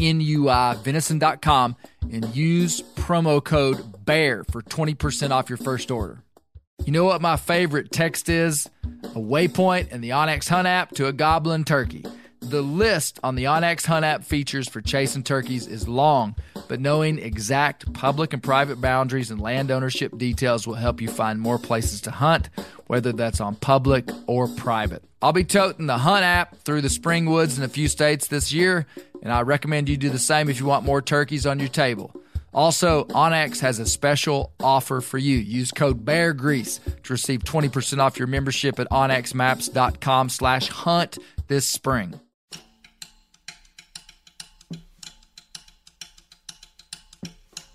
N U I Venison.com and use promo code BEAR for 20% off your first order. You know what my favorite text is? A waypoint in the onX Hunt app to a goblin turkey. The list on the onX Hunt app features for chasing turkeys is long, but knowing exact public and private boundaries and land ownership details will help you find more places to hunt, whether that's on public or private. I'll be toting the Hunt app through the spring woods in a few states this year, and I recommend you do the same if you want more turkeys on your table. Also, onX has a special offer for you. Use code BEARGREASE to receive 20% off your membership at onxmaps.com slash hunt this spring.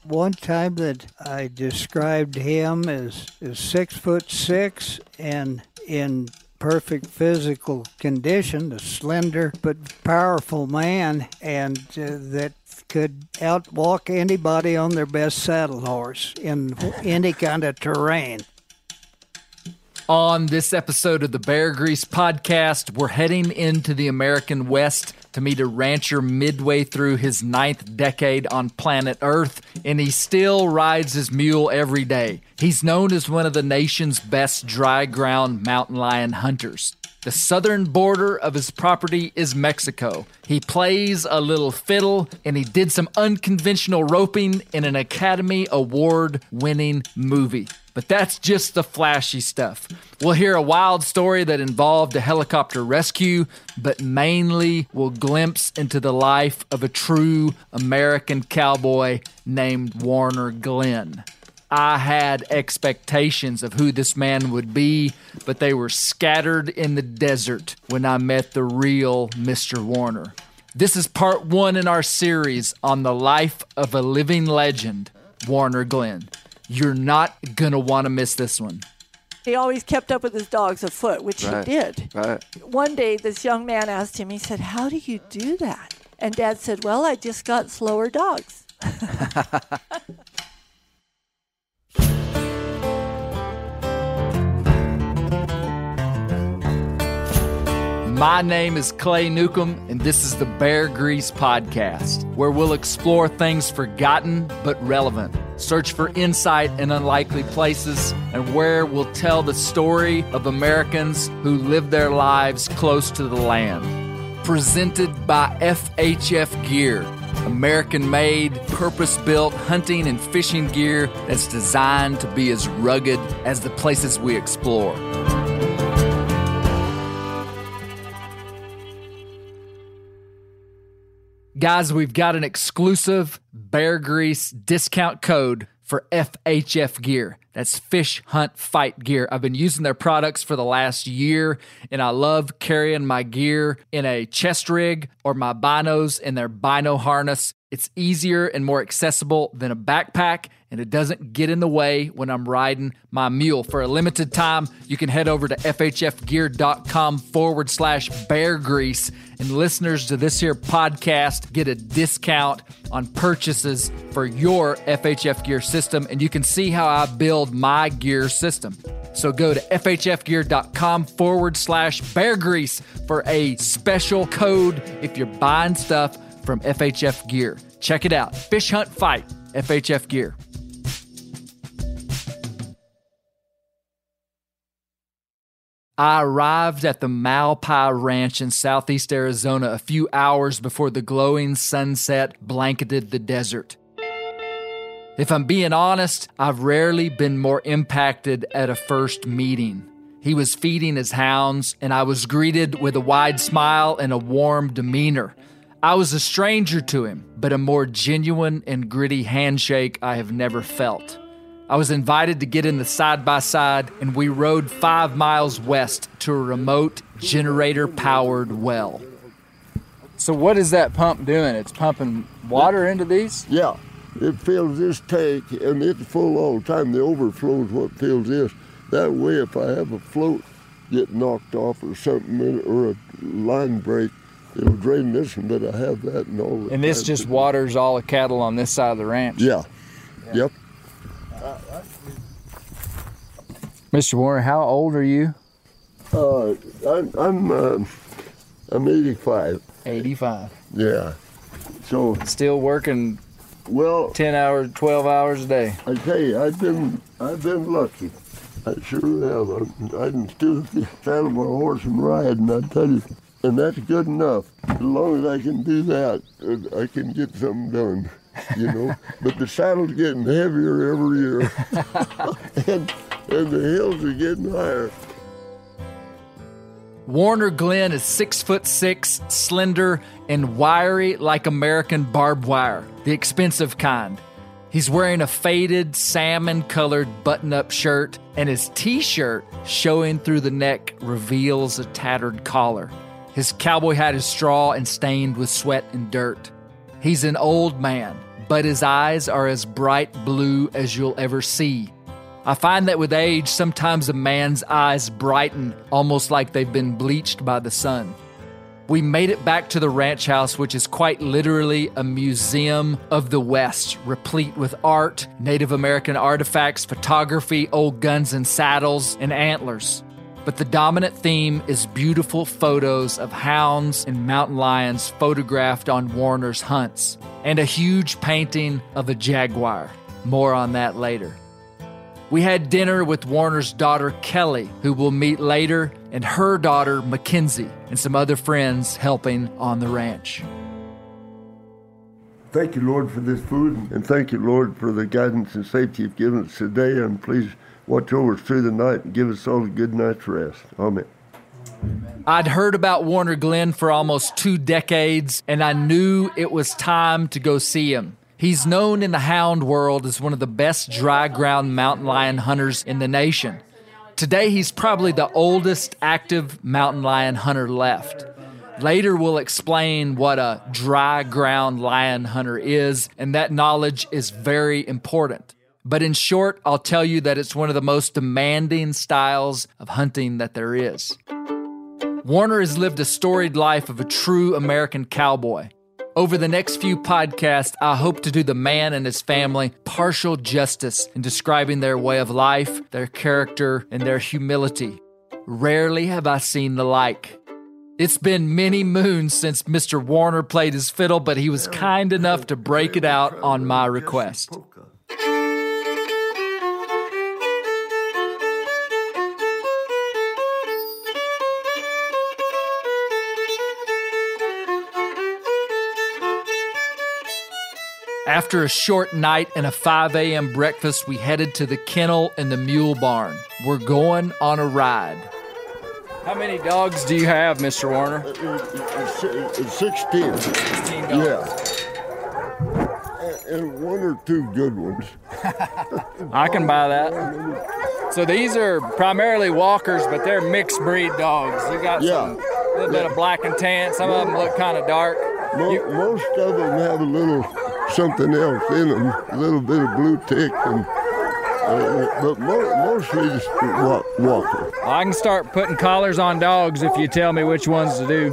one time that I described him as, as six foot six and in perfect physical condition, a slender but powerful man, and uh, that could outwalk anybody on their best saddle horse in any kind of terrain. On this episode of the Bear Grease podcast, we're heading into the American West to meet a rancher midway through his ninth decade on planet Earth, and he still rides his mule every day. He's known as one of the nation's best dry ground mountain lion hunters. The southern border of his property is Mexico. He plays a little fiddle and he did some unconventional roping in an Academy Award winning movie. But that's just the flashy stuff. We'll hear a wild story that involved a helicopter rescue, but mainly we'll glimpse into the life of a true American cowboy named Warner Glenn. I had expectations of who this man would be, but they were scattered in the desert when I met the real Mr. Warner. This is part one in our series on the life of a living legend, Warner Glenn. You're not gonna wanna miss this one. He always kept up with his dogs afoot, which Right. he did. Right. One day, this young man asked him, he said, How do you do that? And dad said, Well, I just got slower dogs. My name is Clay Newcomb, and this is the Bear Grease Podcast, where we'll explore things forgotten but relevant, search for insight in unlikely places, and where we'll tell the story of Americans who live their lives close to the land. Presented by FHF Gear, American made, purpose built hunting and fishing gear that's designed to be as rugged as the places we explore. Guys, we've got an exclusive Bear Grease discount code for FHF gear. That's Fish Hunt Fight gear. I've been using their products for the last year, and I love carrying my gear in a chest rig or my binos in their bino harness. It's easier and more accessible than a backpack, and it doesn't get in the way when I'm riding my mule. For a limited time, you can head over to FHFgear.com forward slash bear grease, and listeners to this here podcast get a discount on purchases for your FHF gear system, and you can see how I build my gear system. So go to FHFgear.com forward slash bear grease for a special code if you're buying stuff from FHF Gear. Check it out. Fish Hunt Fight, FHF Gear. I arrived at the Malpai Ranch in southeast Arizona a few hours before the glowing sunset blanketed the desert. If I'm being honest, I've rarely been more impacted at a first meeting. He was feeding his hounds, and I was greeted with a wide smile and a warm demeanor. I was a stranger to him, but a more genuine and gritty handshake I have never felt. I was invited to get in the side by side, and we rode five miles west to a remote generator powered well. So, what is that pump doing? It's pumping water into these? Yeah, it fills this tank and it's full all the time. The overflow is what fills this. That way, if I have a float get knocked off or something or a line break, it'll drain this one, but I have that and all the And this time. just waters all the cattle on this side of the ranch. Yeah. Yep. Mr. Warner, how old are you? Uh, I'm I'm, uh, I'm 85. 85. Yeah. So Still working well, 10 hours, 12 hours a day. I tell you, I've been I've been lucky. I sure have. I, I can still saddle my horse and ride, and I tell you, and that's good enough. As long as I can do that, I can get something done. You know. but the saddle's getting heavier every year, and and the hills are getting higher. Warner Glenn is six foot six, slender, and wiry like American barbed wire, the expensive kind. He's wearing a faded salmon colored button up shirt, and his t shirt showing through the neck reveals a tattered collar. His cowboy hat is straw and stained with sweat and dirt. He's an old man, but his eyes are as bright blue as you'll ever see. I find that with age, sometimes a man's eyes brighten almost like they've been bleached by the sun. We made it back to the ranch house, which is quite literally a museum of the West, replete with art, Native American artifacts, photography, old guns and saddles, and antlers. But the dominant theme is beautiful photos of hounds and mountain lions photographed on Warner's hunts, and a huge painting of a jaguar. More on that later. We had dinner with Warner's daughter Kelly, who we'll meet later, and her daughter Mackenzie, and some other friends helping on the ranch. Thank you, Lord, for this food, and thank you, Lord, for the guidance and safety you've given us today. And please watch over us through the night and give us all a good night's rest. Amen. I'd heard about Warner Glenn for almost two decades, and I knew it was time to go see him. He's known in the hound world as one of the best dry ground mountain lion hunters in the nation. Today, he's probably the oldest active mountain lion hunter left. Later, we'll explain what a dry ground lion hunter is, and that knowledge is very important. But in short, I'll tell you that it's one of the most demanding styles of hunting that there is. Warner has lived a storied life of a true American cowboy. Over the next few podcasts, I hope to do the man and his family partial justice in describing their way of life, their character, and their humility. Rarely have I seen the like. It's been many moons since Mr. Warner played his fiddle, but he was kind enough to break it out on my request. After a short night and a 5 a.m. breakfast, we headed to the kennel and the mule barn. We're going on a ride. How many dogs do you have, Mr. Warner? Uh, uh, uh, it's, it's 16. 16 Yeah. And- And one or two good ones. I can buy that. So these are primarily walkers, but they're mixed breed dogs. You got Yeah. some a little bit of black and tan. Some of them look kind of dark. Mo- You- most of them have a little something else in them, a little bit of blue tick, and uh, but mo- mostly just wa- walker. I can start putting collars on dogs if you tell me which ones to do.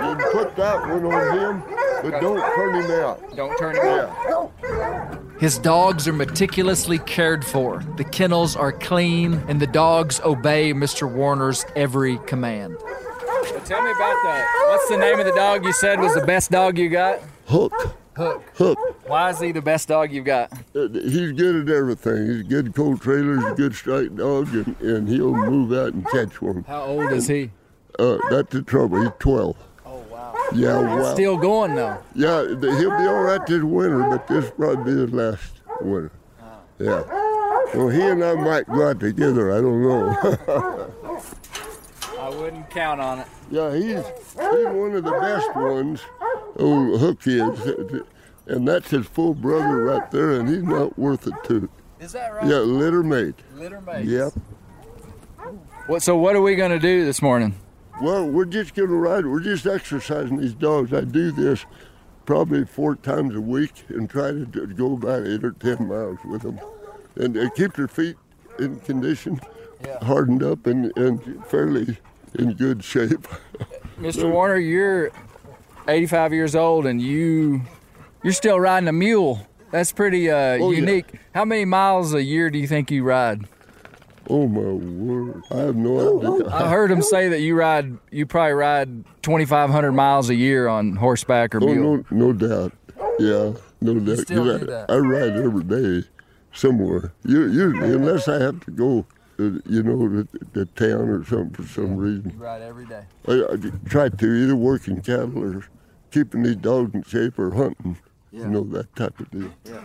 You put that one on him, but don't turn him out. Don't turn him out. His dogs are meticulously cared for. The kennels are clean, and the dogs obey Mr. Warner's every command. Well, tell me about that. What's the name of the dog you said was the best dog you got? Hook, Hook. hook. Why is he the best dog you've got? Uh, He's good at everything. He's a good cold trailer. He's a good strike dog, and, and he'll move out and catch one. How old is he? Uh, that's the trouble. He's 12. Oh wow. Yeah, wow. Still going though. Yeah, he'll be all right this winter, but this probably be his last winter. Yeah. Well, he and I might go out together. I don't know. I wouldn't count on it. Yeah, he's he's one of the best ones. Old Hook is, and that's his full brother right there, and he's not worth it too. Is that right? Yeah, litter mate. Litter mates. Yep. What? So what are we gonna do this morning? Well, we're just going to ride. We're just exercising these dogs. I do this probably four times a week and try to go about eight or ten miles with them, and uh, keep their feet in condition, hardened up, and, and fairly in good shape. Mr. Warner, you're 85 years old and you you're still riding a mule. That's pretty uh, Oh, yeah. unique. How many miles a year do you think you ride? oh my word! I have no idea. I heard him say that you ride you probably ride 2500 miles a year on horseback or Oh mule. no, no doubt. Yeah, no doubt. still 'Cause do I, that? I ride every day somewhere. Usually, unless I have to go, you know, the, to town or something for some reason. ride every day. I, I try to either working cattle or keeping these dogs in shape or hunting. You know that type of deal. Yeah.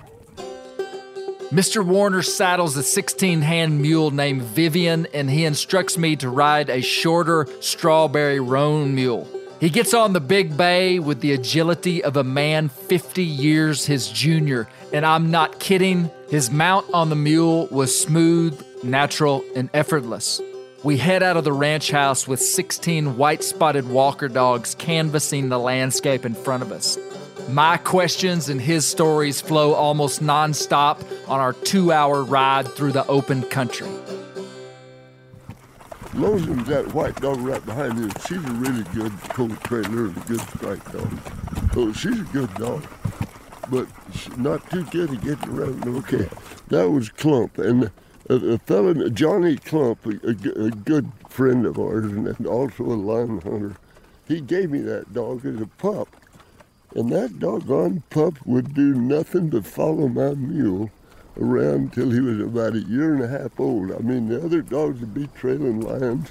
Mr. Warner saddles a 16 hand mule named Vivian, and he instructs me to ride a shorter strawberry roan mule. He gets on the big bay with the agility of a man 50 years his junior, and I'm not kidding. His mount on the mule was smooth, natural, and effortless. We head out of the ranch house with 16 white spotted walker dogs canvassing the landscape in front of us. My questions and his stories flow almost nonstop on our two hour ride through the open country. Lonesom's that white dog right behind you. She's a really good cold trailer and a good strike dog. So she's a good dog, but not too good at getting around. Okay, that was Clump, and a, a fellow, Johnny Clump, a good friend of ours, and, and also a lion hunter. He gave me that dog as a pup, and that doggone pup would do nothing but follow my mule around till he was about a year and a half old. I mean, the other dogs would be trailing lions,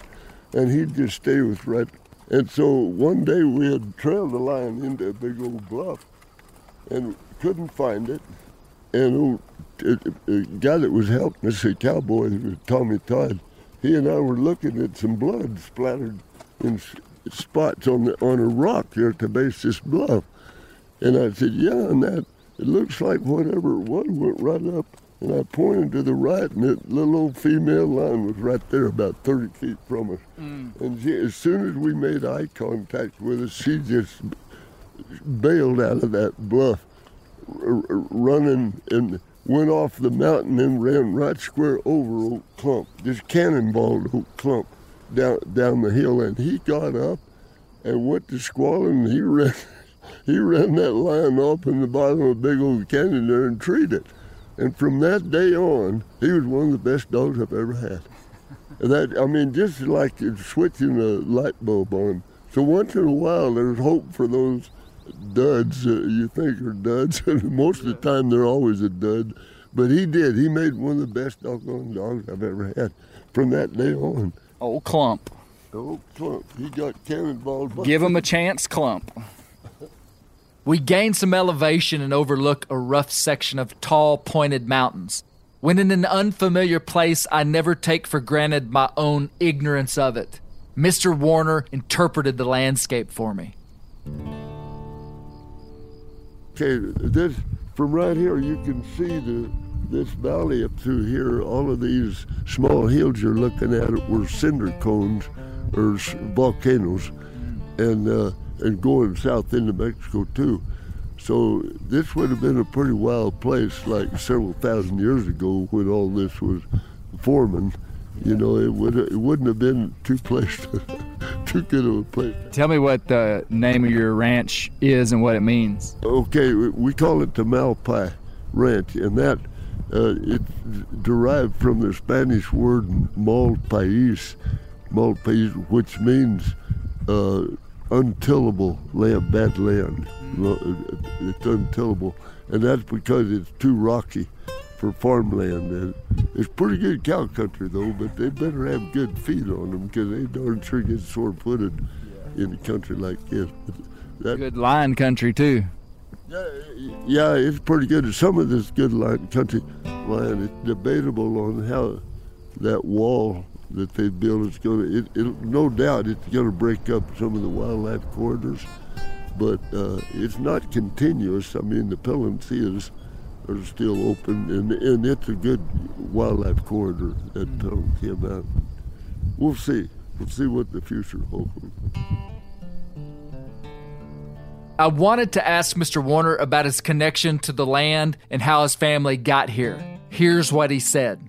and he'd just stay with right. And so one day we had trailed a lion into a big old bluff, and couldn't find it. And old, uh, guy that was helping us, a cowboy, Tommy Todd. He and I were looking at some blood splattered in spots on the on a rock there at the base of this bluff. And I said, yeah, and that, it looks like whatever it was went right up. And I pointed to the right, and that little old female lion was right there, about 30 feet from us. And she, as soon as we made eye contact with us, she just bailed out of that bluff, r- r- running and went off the mountain and ran right square over old clump, just cannonballed old clump down down the hill. And he got up and went to squalling. He ran, he ran that lion off in the bottom of a big old canyon there and treed it. And from that day on, he was one of the best dogs I've ever had. And That I mean, just like switching a light bulb on. So once in a while, there's hope for those duds that you think are duds. Most of the time, they're always a dud. But he did. He made one of the best doggone dogs I've ever had. From that day on, Old Clump. oh clump, he got cannonballed. by- Give him a chance, Clump. We gain some elevation and overlook a rough section of tall, pointed mountains. When in an unfamiliar place, I never take for granted my own ignorance of it. Mr. Warner interpreted the landscape for me. Okay, this from right here you can see the this valley up through here. All of these small hills you're looking at were cinder cones or volcanoes, and uh, and going south into Mexico too. So this would have been a pretty wild place, like several thousand years ago when all this was forming. You know, it would it wouldn't have been too place too good of a place. Tell me what the name of your ranch is and what it means. Okay, we- call it the Malpai Ranch, and that uh, it's derived from the Spanish word mal país, mal país, which means uh, untillable land, bad land. It's untillable, and that's because it's too rocky for farmland. And It's pretty good cow country though, but they better have good feed on them because they darn sure get sore-footed in a country like this. That, Good lion country too. Yeah, yeah, it's pretty good. Some of this good lion country line. It's debatable on how that wall that they built is going to. It, it, no doubt, it's going to break up some of the wildlife corridors, but uh, it's not continuous. I mean, the Peloncillos are still open, and and it's a good wildlife corridor that mm. um, came Mountain. We'll see. We'll see what the future holds. I wanted to ask Mr. Warner about his connection to the land and how his family got here. Here's what he said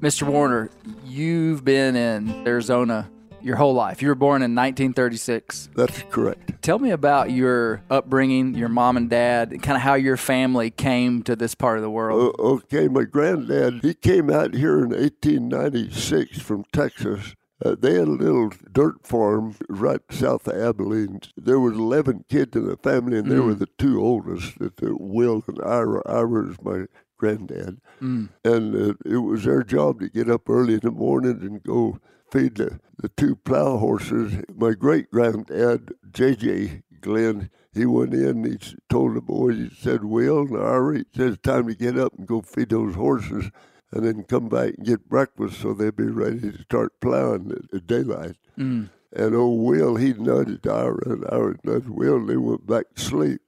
Mr. Warner, you've been in Arizona your whole life. You were born in 1936. That's correct. Tell me about your upbringing, your mom and dad, and kind of how your family came to this part of the world. O- okay, my granddad, he came out here in 1896 from Texas. Uh, they had a little dirt farm right south of Abilene. There was 11 kids in the family, and they were the two oldest, Will and Ira. Ira is my granddad. And uh, it was their job to get up early in the morning and go feed the, the two plow horses. My great granddad, J.J. Glenn, he went in he told the boys, he said, Will and Ira, he said, it's time to get up and go feed those horses and then come back and get breakfast so they'd be ready to start plowing at, daylight. Mm. And oh, old Will, he nudged Ira, and Ira nudged Will, and they went back to sleep.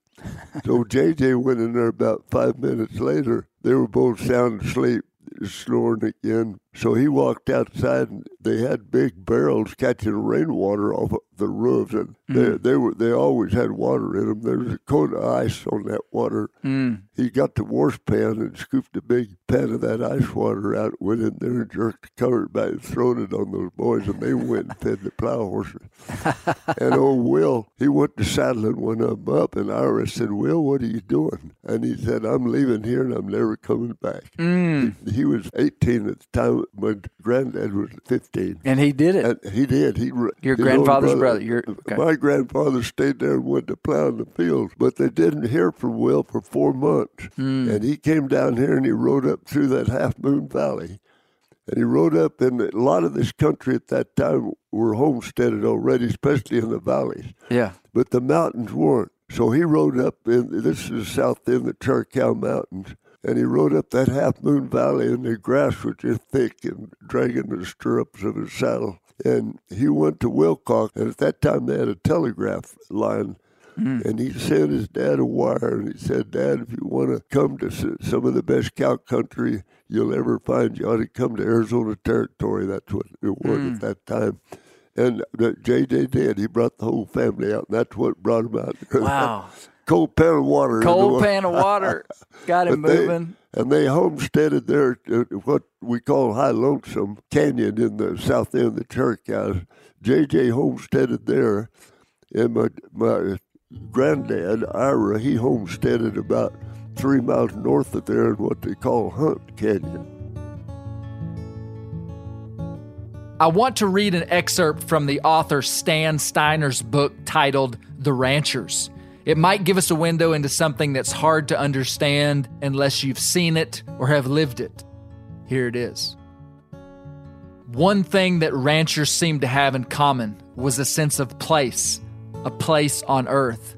so JJ went in there about five minutes later. They were both sound asleep, snoring again. So he walked outside, and they had big barrels catching rainwater off of the roofs, and they, mm. they were they always had water in them. There was a coat of ice on that water. Mm. He got the wash pan and scooped a big pan of that ice water out, went in there and jerked the cover back and thrown it on those boys, and they went and fed the plow horses. and old Will, he went to saddling one of them up, and Ira said, Will, what are you doing? And he said, I'm leaving here and I'm never coming back. Mm. He, he was 18 at the time. My granddad was 15. And he did it. And he did. He Your grandfather's brother, your- okay. My grandfather stayed there and went to plow in the fields, but they didn't hear from Will for four months. Hmm. And he came down here and he rode up through that Half Moon Valley. And he rode up, and a lot of this country at that time were homesteaded already, especially in the valleys. yeah. But the mountains weren't. So he rode up and this is south in the Chiricahua Mountains, and he rode up that Half Moon Valley, and the grass was just thick and dragging the stirrups of his saddle. And he went to Willcox, and at that time they had a telegraph line. Hmm. And he sent his dad a wire, and he said, "Dad, if you want to come to some of the best cow country you'll ever find, you ought to come to Arizona Territory." That's what it was at hmm. that time. And JJ did. He brought the whole family out, and that's what brought him out. Wow. Cold pan of water. Cold pan of water. Got him they- moving. and they homesteaded there at what we call High Lonesome Canyon in the south end of the Chiricahua. JJ homesteaded there, and my my granddad Ira he homesteaded about three miles north of there in what they call Hunt Canyon. I want to read an excerpt from the author Stan Steiner's book titled The Ranchers. It might give us a window into something that's hard to understand unless you've seen it or have lived it. Here it is. One thing that ranchers seemed to have in common was a sense of place, a place on earth.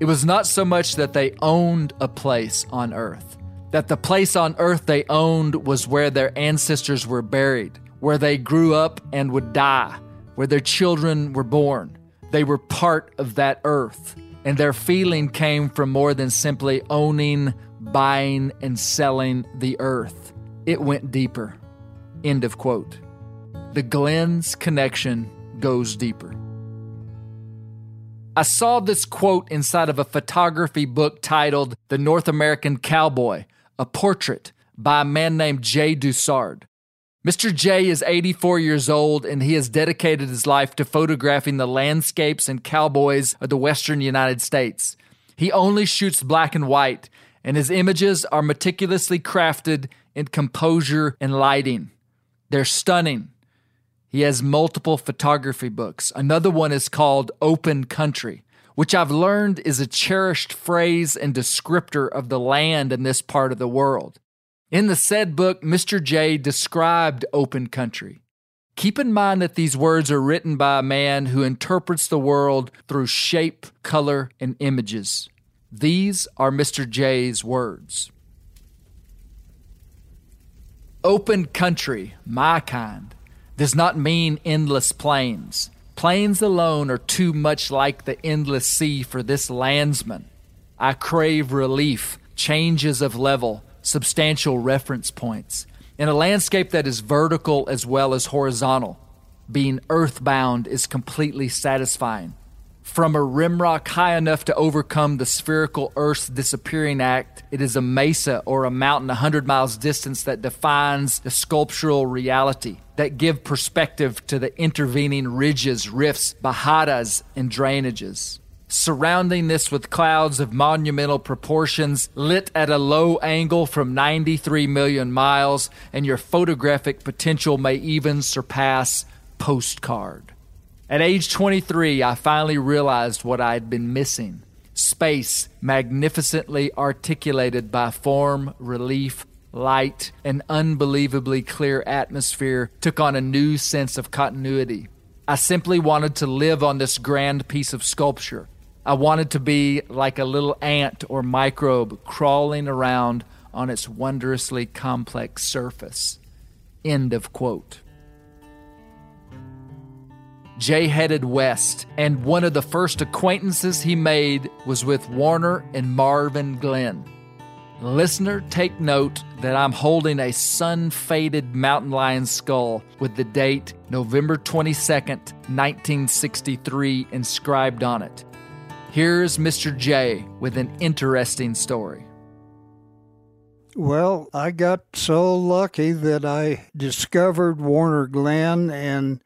It was not so much that they owned a place on earth, that the place on earth they owned was where their ancestors were buried, where they grew up and would die, where their children were born. They were part of that earth, and their feeling came from more than simply owning, buying, and selling the earth. It went deeper. End of quote. The Glenn's connection goes deeper. I saw this quote inside of a photography book titled The North American Cowboy, a portrait by a man named Jay Dusard. Mr. Jay is 84 years old and he has dedicated his life to photographing the landscapes and cowboys of the western United States. He only shoots black and white, and his images are meticulously crafted in composure and lighting. They're stunning. He has multiple photography books. Another one is called Open Country, which I've learned is a cherished phrase and descriptor of the land in this part of the world. In the said book, Mr. Jay described open country Keep in mind that these words are written by a man who interprets the world through shape, color, and images. These are Mr. Jay's words. Open country, my kind, does not mean endless plains. Plains alone are too much like the endless sea for this landsman. I crave relief, changes of level, substantial reference points. In a landscape that is vertical as well as horizontal, being earthbound is completely satisfying. From a rimrock high enough to overcome the spherical Earth's disappearing act, it is a mesa or a mountain a hundred miles distance that defines the sculptural reality, that give perspective to the intervening ridges, rifts, bajadas, and drainages. Surrounding this with clouds of monumental proportions, lit at a low angle from 93 million miles, and your photographic potential may even surpass postcard. At age 23, I finally realized what I had been missing space, magnificently articulated by form, relief, light, and unbelievably clear atmosphere, took on a new sense of continuity. I simply wanted to live on this grand piece of sculpture. I wanted to be like a little ant or microbe crawling around on its wondrously complex surface. End of quote. Jay headed west, and one of the first acquaintances he made was with Warner and Marvin Glenn. Listener, take note that I'm holding a sun faded mountain lion skull with the date November 22nd, 1963 inscribed on it. Here's Mr. Jay with an interesting story. Well, I got so lucky that I discovered Warner Glenn and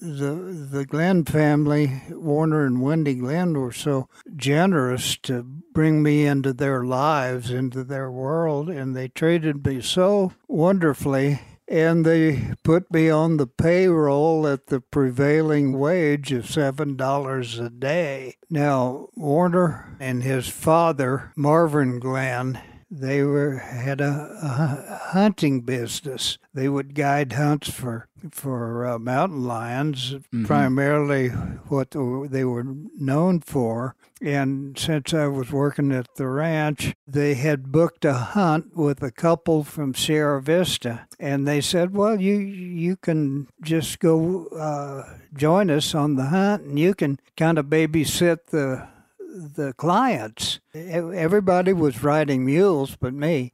the the Glenn family, Warner and Wendy Glenn, were so generous to bring me into their lives, into their world, and they treated me so wonderfully. And they put me on the payroll at the prevailing wage of seven dollars a day. Now Warner and his father, Marvin Glenn, they were had a, a hunting business. They would guide hunts for for uh, mountain lions, primarily what they were known for. And since I was working at the ranch, they had booked a hunt with a couple from Sierra Vista, and they said, "Well, you you can just go uh, join us on the hunt, and you can kind of babysit the." the clients. Everybody was riding mules but me,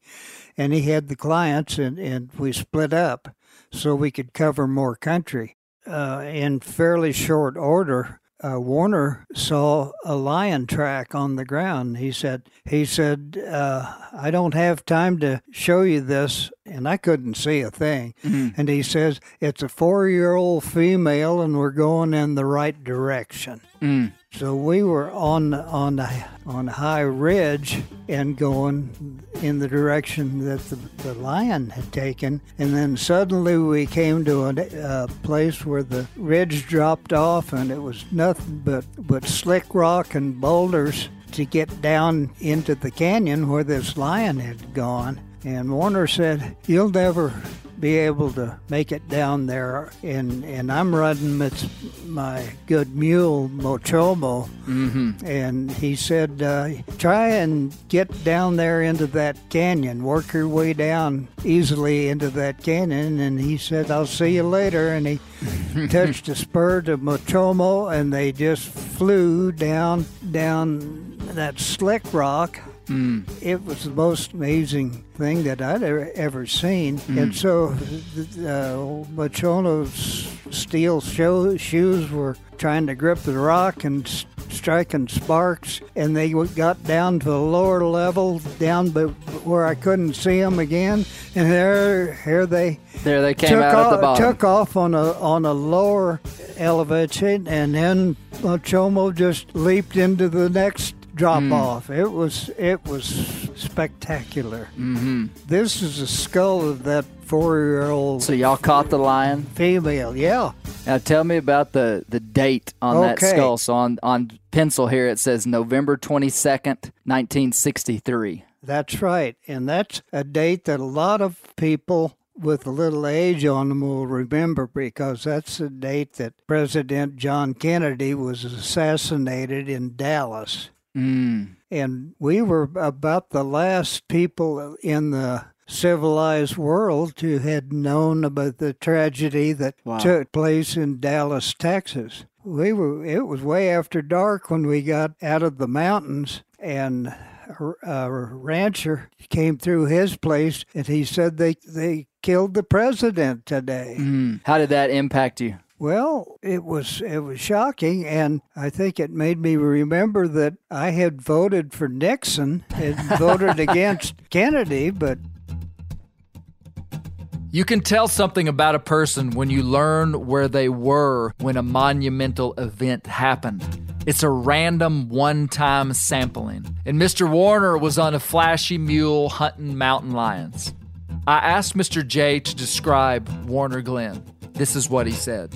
and he had the clients, and, and we split up so we could cover more country. Uh, in fairly short order, uh, Warner saw a lion track on the ground. He said, "He said, uh, I don't have time to show you this," and I couldn't see a thing. And he says, "It's a four-year-old female, and we're going in the right direction." So we were on on a, on a high ridge and going in the direction that the, the lion had taken, and then suddenly we came to a uh, place where the ridge dropped off, and it was nothing but but slick rock and boulders to get down into the canyon where this lion had gone. And Warner said, "You'll never be able to make it down there." And and I'm riding my, my good mule Mochomo, and he said, uh, "Try and get down there into that canyon. Work your way down easily into that canyon." And he said, "I'll see you later." And he touched a spur to Mochomo, and they just flew down down that slick rock. It was the most amazing thing that I'd ever, ever seen. And so, uh, Mochomo's steel sho- shoes were trying to grip the rock and striking sparks, and they got down to a lower level, down but where I couldn't see them again. And there, here they There they came took out off, at the bottom. took off on a on a lower elevation, and then Chomo just leaped into the next drop Hmm. off. It was it was spectacular. Mm-hmm. This is the skull of that four year old So y'all caught the lion. female. Yeah, Now tell me about the, the date on that skull. So on, on pencil here it says November 22nd, 1963. that's right, and that's a date that a lot of people with a little age on them will remember because that's the date that President John Kennedy was assassinated in Dallas. Mm. And we were about the last people in the civilized world who had known about the tragedy that Wow. took place in Dallas, Texas. We were it was way after dark when we got out of the mountains and a, a rancher came through his place and he said they they killed the president today. Mm. How did that impact you? Well, it was it was shocking, and I think it made me remember that I had voted for Nixon and voted against Kennedy, but You can tell something about a person when you learn where they were when a monumental event happened. It's a random one time sampling. And Mr. Warner was on a flashy mule hunting mountain lions. I asked Mr. Jay to describe Warner Glenn. This is what he said.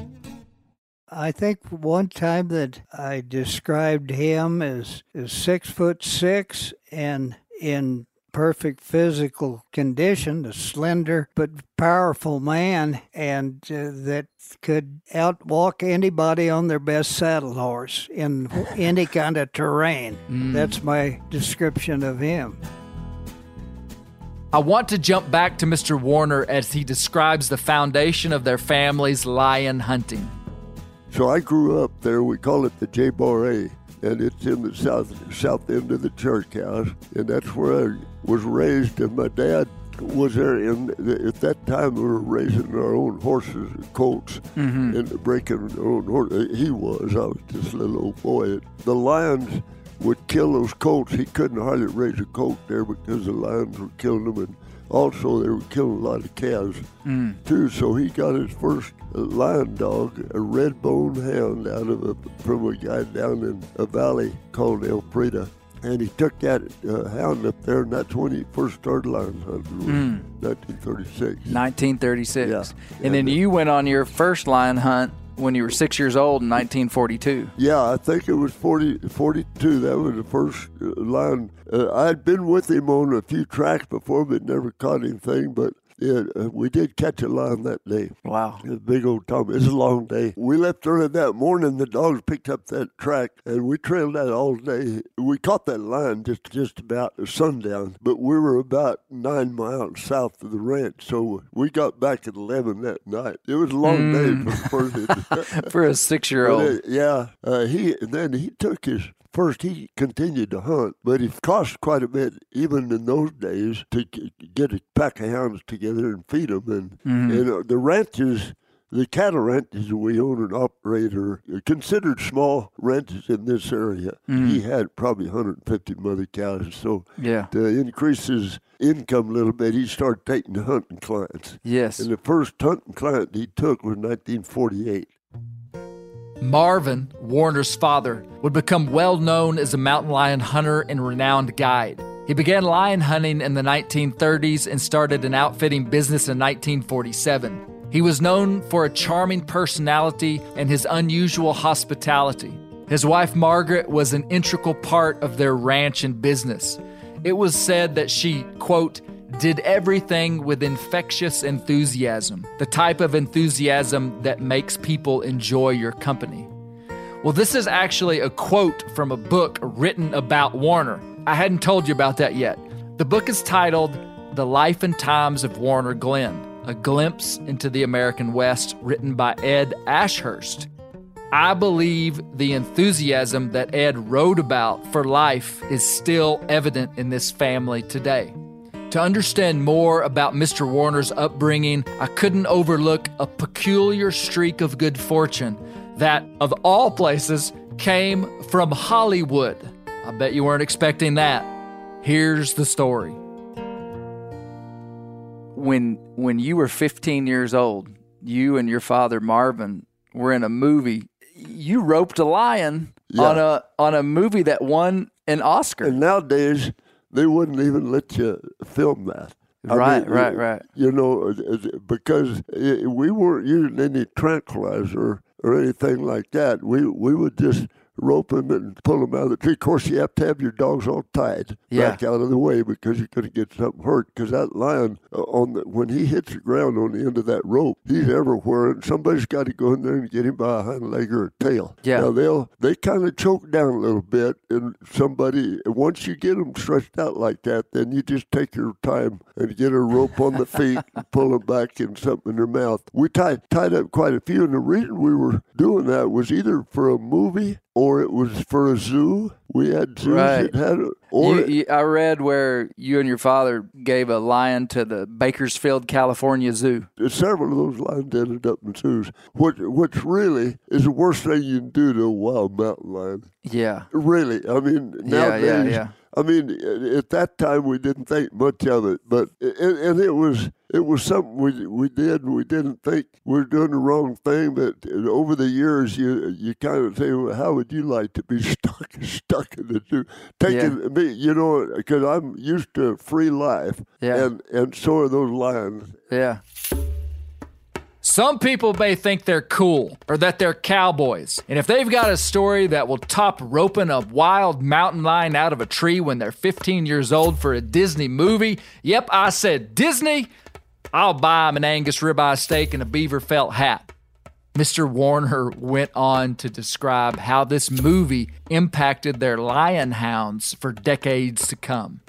I think one time that I described him as, as six foot six and in perfect physical condition, a slender but powerful man, and uh, that could outwalk anybody on their best saddle horse in any kind of terrain. That's my description of him. I want to jump back to Mr. Warner as he describes the foundation of their family's lion hunting. So I grew up there. We call it the J Bar A, and it's in the south south end of the church house, and that's where I was raised. And my dad was there. And at that time, we were raising our own horses, and colts, mm-hmm. and breaking our own horses. Uh, he was. I was just a little old boy. The lions would kill those colts. He couldn't hardly raise a colt there because the lions were killing them, and also they were killing a lot of calves too. So he got his first uh, lion dog, a red bone hound, out of a, from a guy down in a valley called El Prida. And he took that uh, hound up there, and that's when he first started lion hunting, was 1936. 1936. Yeah. And then Yeah. you went on your first lion hunt when you were six years old in 1942. Yeah, I think it was 40, 42. That was the first line. Uh, I'd been with him on a few tracks before, but never caught anything. But yeah, uh, we did catch a lion that day. Wow. A big old Tom. It's a long day. We left early that morning. The dogs picked up that track, and we trailed that all day. We caught that lion just just about sundown, but we were about nine miles south of the ranch, so we got back at eleven that night. It was a long day for the. For a six year old. yeah, uh, he then he took his first. He continued to hunt, but it cost quite a bit, even in those days, to get a pack of hounds together and feed them. And and uh, the ranches. The cattle ranches we own and operate are considered small ranches in this area. He had probably 150 mother cows, so Yeah. to increase his income a little bit, he started taking hunting clients. Yes. And the first hunting client he took was 1948. Marvin, Warner's father, would become well known as a mountain lion hunter and renowned guide. He began lion hunting in the 1930s and started an outfitting business in 1947. He was known for a charming personality and his unusual hospitality. His wife Margaret was an integral part of their ranch and business. It was said that she, quote, did everything with infectious enthusiasm, the type of enthusiasm that makes people enjoy your company. Well, this is actually a quote from a book written about Warner. I hadn't told you about that yet. The book is titled The Life and Times of Warner Glenn A Glimpse into the American West, written by Ed Ashurst. I believe the enthusiasm that Ed wrote about for life is still evident in this family today. To understand more about Mr. Warner's upbringing, I couldn't overlook a peculiar streak of good fortune that, of all places, came from Hollywood. I bet you weren't expecting that. Here's the story. when when you were 15 years old, you and your father Marvin were in a movie. You roped a lion Yeah. on a on a movie that won an Oscar. And nowadays, they wouldn't even let you film that. I Right, mean, right, right. You know, because we weren't using any tranquilizer or anything like that. We we would just rope them and pull them out of the tree. Of course, you have to have your dogs all tied Yeah. back out of the way because you're going to get something hurt. Because that lion, uh, on the, when he hits the ground on the end of that rope, he's everywhere, and somebody's got to go in there and get him by a hind leg or a tail. Yeah. Now they'll they kind of choke down a little bit, and somebody once you get them stretched out like that, then you just take your time and get a rope on the feet and pull them back and something in their mouth. We tied tied up quite a few, and the reason we were doing that was either for a movie or it was for a zoo. We had zoos Right. that had, or You, you, I read where you and your father gave a lion to the Bakersfield, California Zoo. several of those lions ended up in zoos. Which, which really is the worst thing you can do to a wild mountain lion. Yeah. Really, I mean, Yeah, yeah, nowadays, yeah. I mean, at that time we didn't think much of it, but and, and it was it was something we we did. We didn't think we were doing the wrong thing, but over the years, you you kind of say, well, how would you like to be stuck stuck in the zoo? Taking me, you know, because I'm used to free life, Yeah. and and so are those lions. Yeah. Some people may think they're cool or that they're cowboys. And if they've got a story that will top roping a wild mountain lion out of a tree when they're 15 years old for a Disney movie, yep, I said Disney, I'll buy him an Angus ribeye steak and a beaver felt hat. Mr. Warner went on to describe how this movie impacted their lion hounds for decades to come.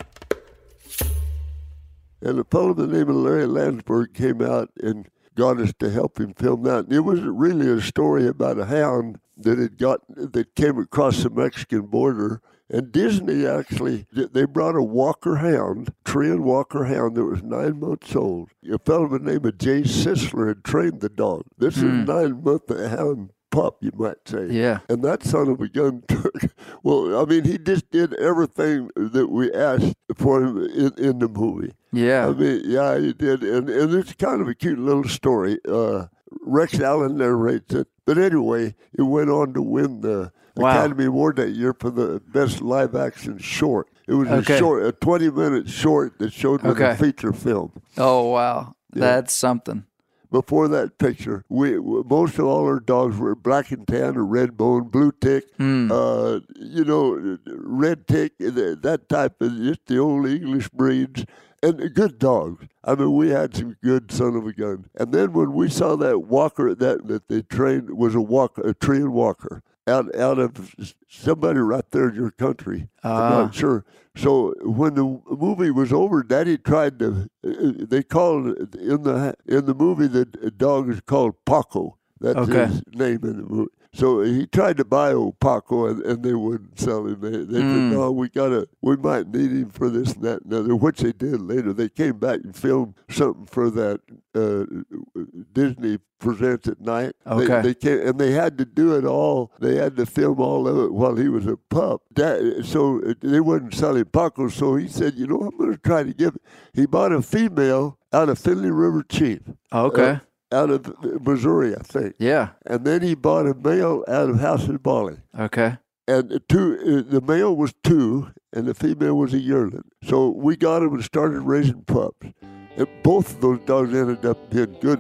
And a fellow by the name of Larry Lansburgh came out and got us to help him film that. And it was really a story about a hound that had got that came across the Mexican border. And Disney actually they brought a Walker Hound, Treeing Walker Hound that was nine months old. A fellow by the name of Jay Sisler had trained the dog. This is a nine month hound pup, you might say. Yeah. And that son of a gun took, well, I mean, he just did everything that we asked for him in, in the movie. Yeah. I mean, yeah, he did, and and it's kind of a cute little story. Uh, Rex Allen narrates it, but anyway, it went on to win the Wow. Academy Award that year for the best live action short. It was Okay. a short, a twenty minute short that showed with Okay. a feature film. Oh, wow. That's something. Before that picture, we most of all our dogs were black and tan or red bone, blue tick, Hmm. uh, you know, red tick, that type of just the old English breeds, and good dogs. I mean, we had some good son of a gun. And then when we saw that walker that that they trained was a walker, a treeing walker. Out, out of somebody right there in your country. I'm Ah. not sure. So when the movie was over, Daddy tried to. uh, They called in the in the movie the dog is called Paco. That's Okay. his name in the movie. So he tried to buy old Paco, and, and they wouldn't sell him. They, they Mm. said, "No, we gotta. We might need him for this and that and other." Which they did later. They came back and filmed something for that uh, Disney Presents at night. Okay. They, came and they had to do it all. They had to film all of it while he was a pup. That, so they wouldn't sell him Paco. So he said, "You know, I'm going to try to give." He bought a female out of Finley River Chief. Okay. Uh, out of Missouri, I think. yeah. And then he bought a male out of House of Bali. Okay. And the two, uh, the male was two, and the female was a yearling. So we got him and started raising pups. And both of those dogs ended up being good.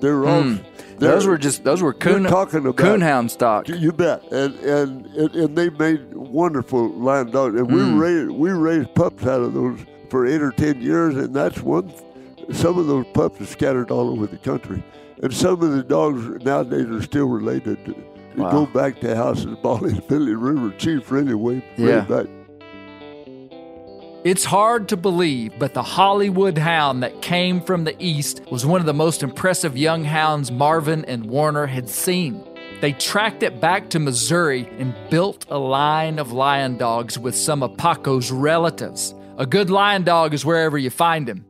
They were all. Hmm. Those were just those were coon talking about coonhound stock. You bet, and and and, and they made wonderful lion dogs, and Mm. we raised we raised pups out of those for eight or ten years, and that's one. Some of those pups are scattered all over the country, and some of the dogs nowadays are still related. Wow. Go back to houses, of Bali and Finley River Chief, really way, way Yeah. back. It's hard to believe, but the Hollywood hound that came from the East was one of the most impressive young hounds Marvin and Warner had seen. They tracked it back to Missouri and built a line of lion dogs with some of Paco's relatives. A good lion dog is wherever you find him.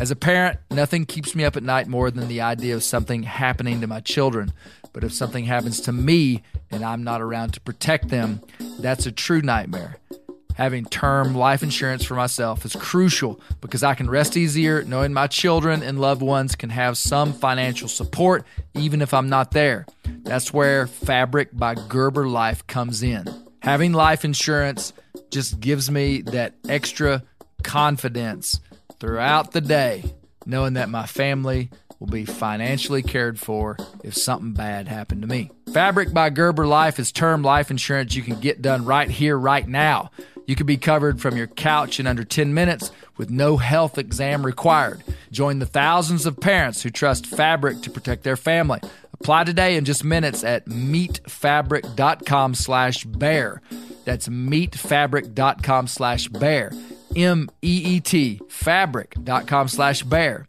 As a parent, nothing keeps me up at night more than the idea of something happening to my children. But if something happens to me and I'm not around to protect them, that's a true nightmare. Having term life insurance for myself is crucial because I can rest easier knowing my children and loved ones can have some financial support even if I'm not there. That's where Fabric by Gerber Life comes in. Having life insurance just gives me that extra confidence throughout the day, knowing that my family will be financially cared for if something bad happened to me. Fabric by Gerber Life is term life insurance you can get done right here, right now. You can be covered from your couch in under 10 minutes with no health exam required. Join the thousands of parents who trust Fabric to protect their family. Apply today in just minutes at meetfabric.com slash bear. That's meetfabric.com slash bear. M-E-E-T, fabric.com slash bear.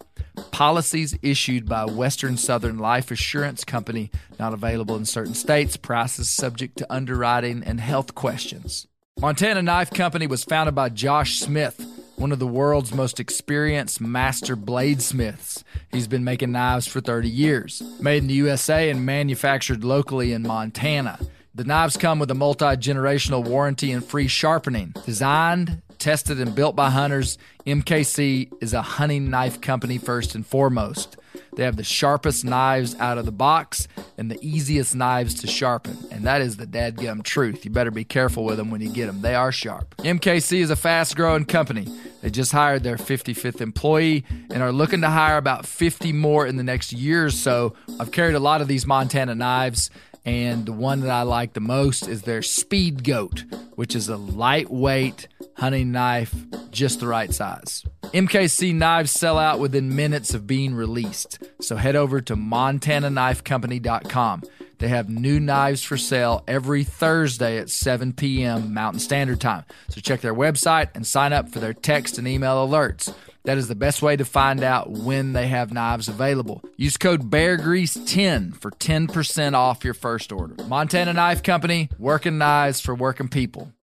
Policies issued by Western Southern Life Assurance Company, not available in certain states. Prices subject to underwriting and health questions. Montana Knife Company was founded by Josh Smith, one of the world's most experienced master bladesmiths. He's been making knives for 30 years. Made in the USA and manufactured locally in Montana. The knives come with a multi generational warranty and free sharpening. Designed, tested, and built by hunters, MKC is a hunting knife company first and foremost. They have the sharpest knives out of the box and the easiest knives to sharpen. And that is the dadgum truth. You better be careful with them when you get them. They are sharp. MKC is a fast growing company. They just hired their 55th employee and are looking to hire about 50 more in the next year or so. I've carried a lot of these Montana knives and the one that I like the most is their Speed Goat, which is a lightweight hunting knife, just the right size. MKC knives sell out within minutes of being released, so head over to montanaknifecompany.com. They have new knives for sale every Thursday at 7 p.m. Mountain Standard Time. So check their website and sign up for their text and email alerts. That is the best way to find out when they have knives available. Use code BEARGREASE10 for 10% off your first order. Montana Knife Company, working knives for working people.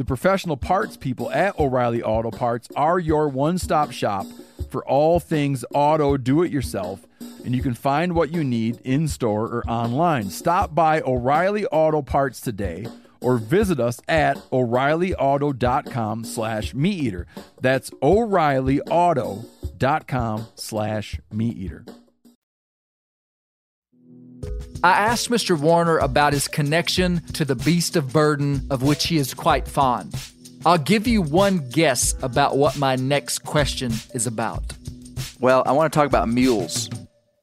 The professional parts people at O'Reilly Auto Parts are your one stop shop for all things auto do it yourself and you can find what you need in store or online. Stop by O'Reilly Auto Parts today or visit us at o'reillyauto.com slash meat eater. That's o'reillyauto.com slash meat eater. I asked Mr. Warner about his connection to the beast of burden, of which he is quite fond. I'll give you one guess about what my next question is about. Well, I want to talk about mules.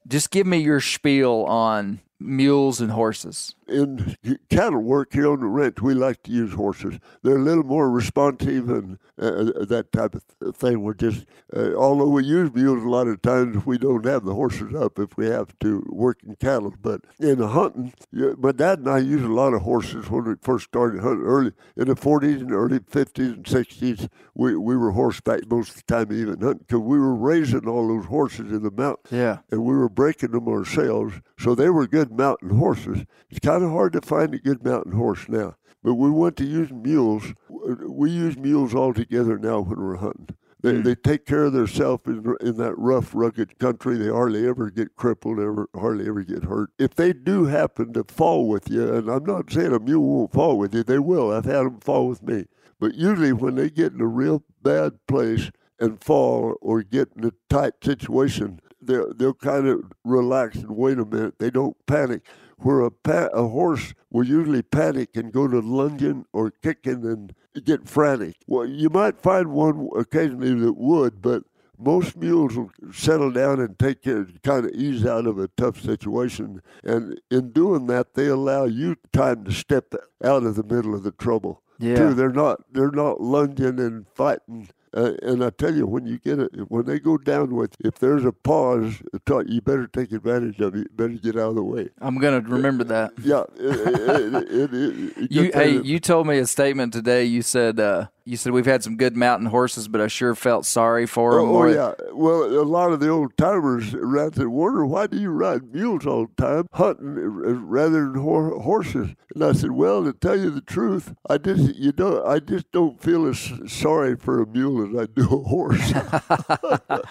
Just give me your spiel on mules and horses. In cattle work here on the ranch, we like to use horses. They're a little more responsive and uh, that type of thing. We're just, uh, although we use mules a lot of times, we don't have the horses up if we have to work in cattle. But in the hunting, my dad and I used a lot of horses when we first started hunting early in the 40s and early 50s and 60s. We, we were horseback most of the time, even hunting, because we were raising all those horses in the mountains Yeah. and we were breaking them ourselves. So they were good mountain horses. It's kind of hard to find a good mountain horse now. But we went to use mules. We use mules all together now when we're hunting. They, hmm. they take care of themselves in, in that rough, rugged country. They hardly ever get crippled, ever hardly ever get hurt. If they do happen to fall with you, and I'm not saying a mule won't fall with you, they will. I've had them fall with me. But usually when they get in a real bad place and fall or get in a tight situation, they'll, they'll kind of relax and wait a minute. They don't panic. Where a, pa- a horse will usually panic and go to lunging or kicking and get frantic. Well, you might find one occasionally that would, but most mules will settle down and take care, kind of ease out of a tough situation. And in doing that, they allow you time to step out of the middle of the trouble. Yeah. Too, they're not they're not lunging and fighting. Uh, and I tell you, when you get it, when they go down with, if there's a pause, you better take advantage of it. You better get out of the way. I'm going to remember that. Yeah, it, it, You, hey, you told me a statement today. You said uh, you said we've had some good mountain horses, but I sure felt sorry for them. Oh, oh, yeah. Well, a lot of the old timers around said, Warner, why do you ride mules all the time, hunting uh, rather than hor- horses? And I said, well, to tell you the truth, I just you know I just don't feel as sorry for a mule as I do a horse. I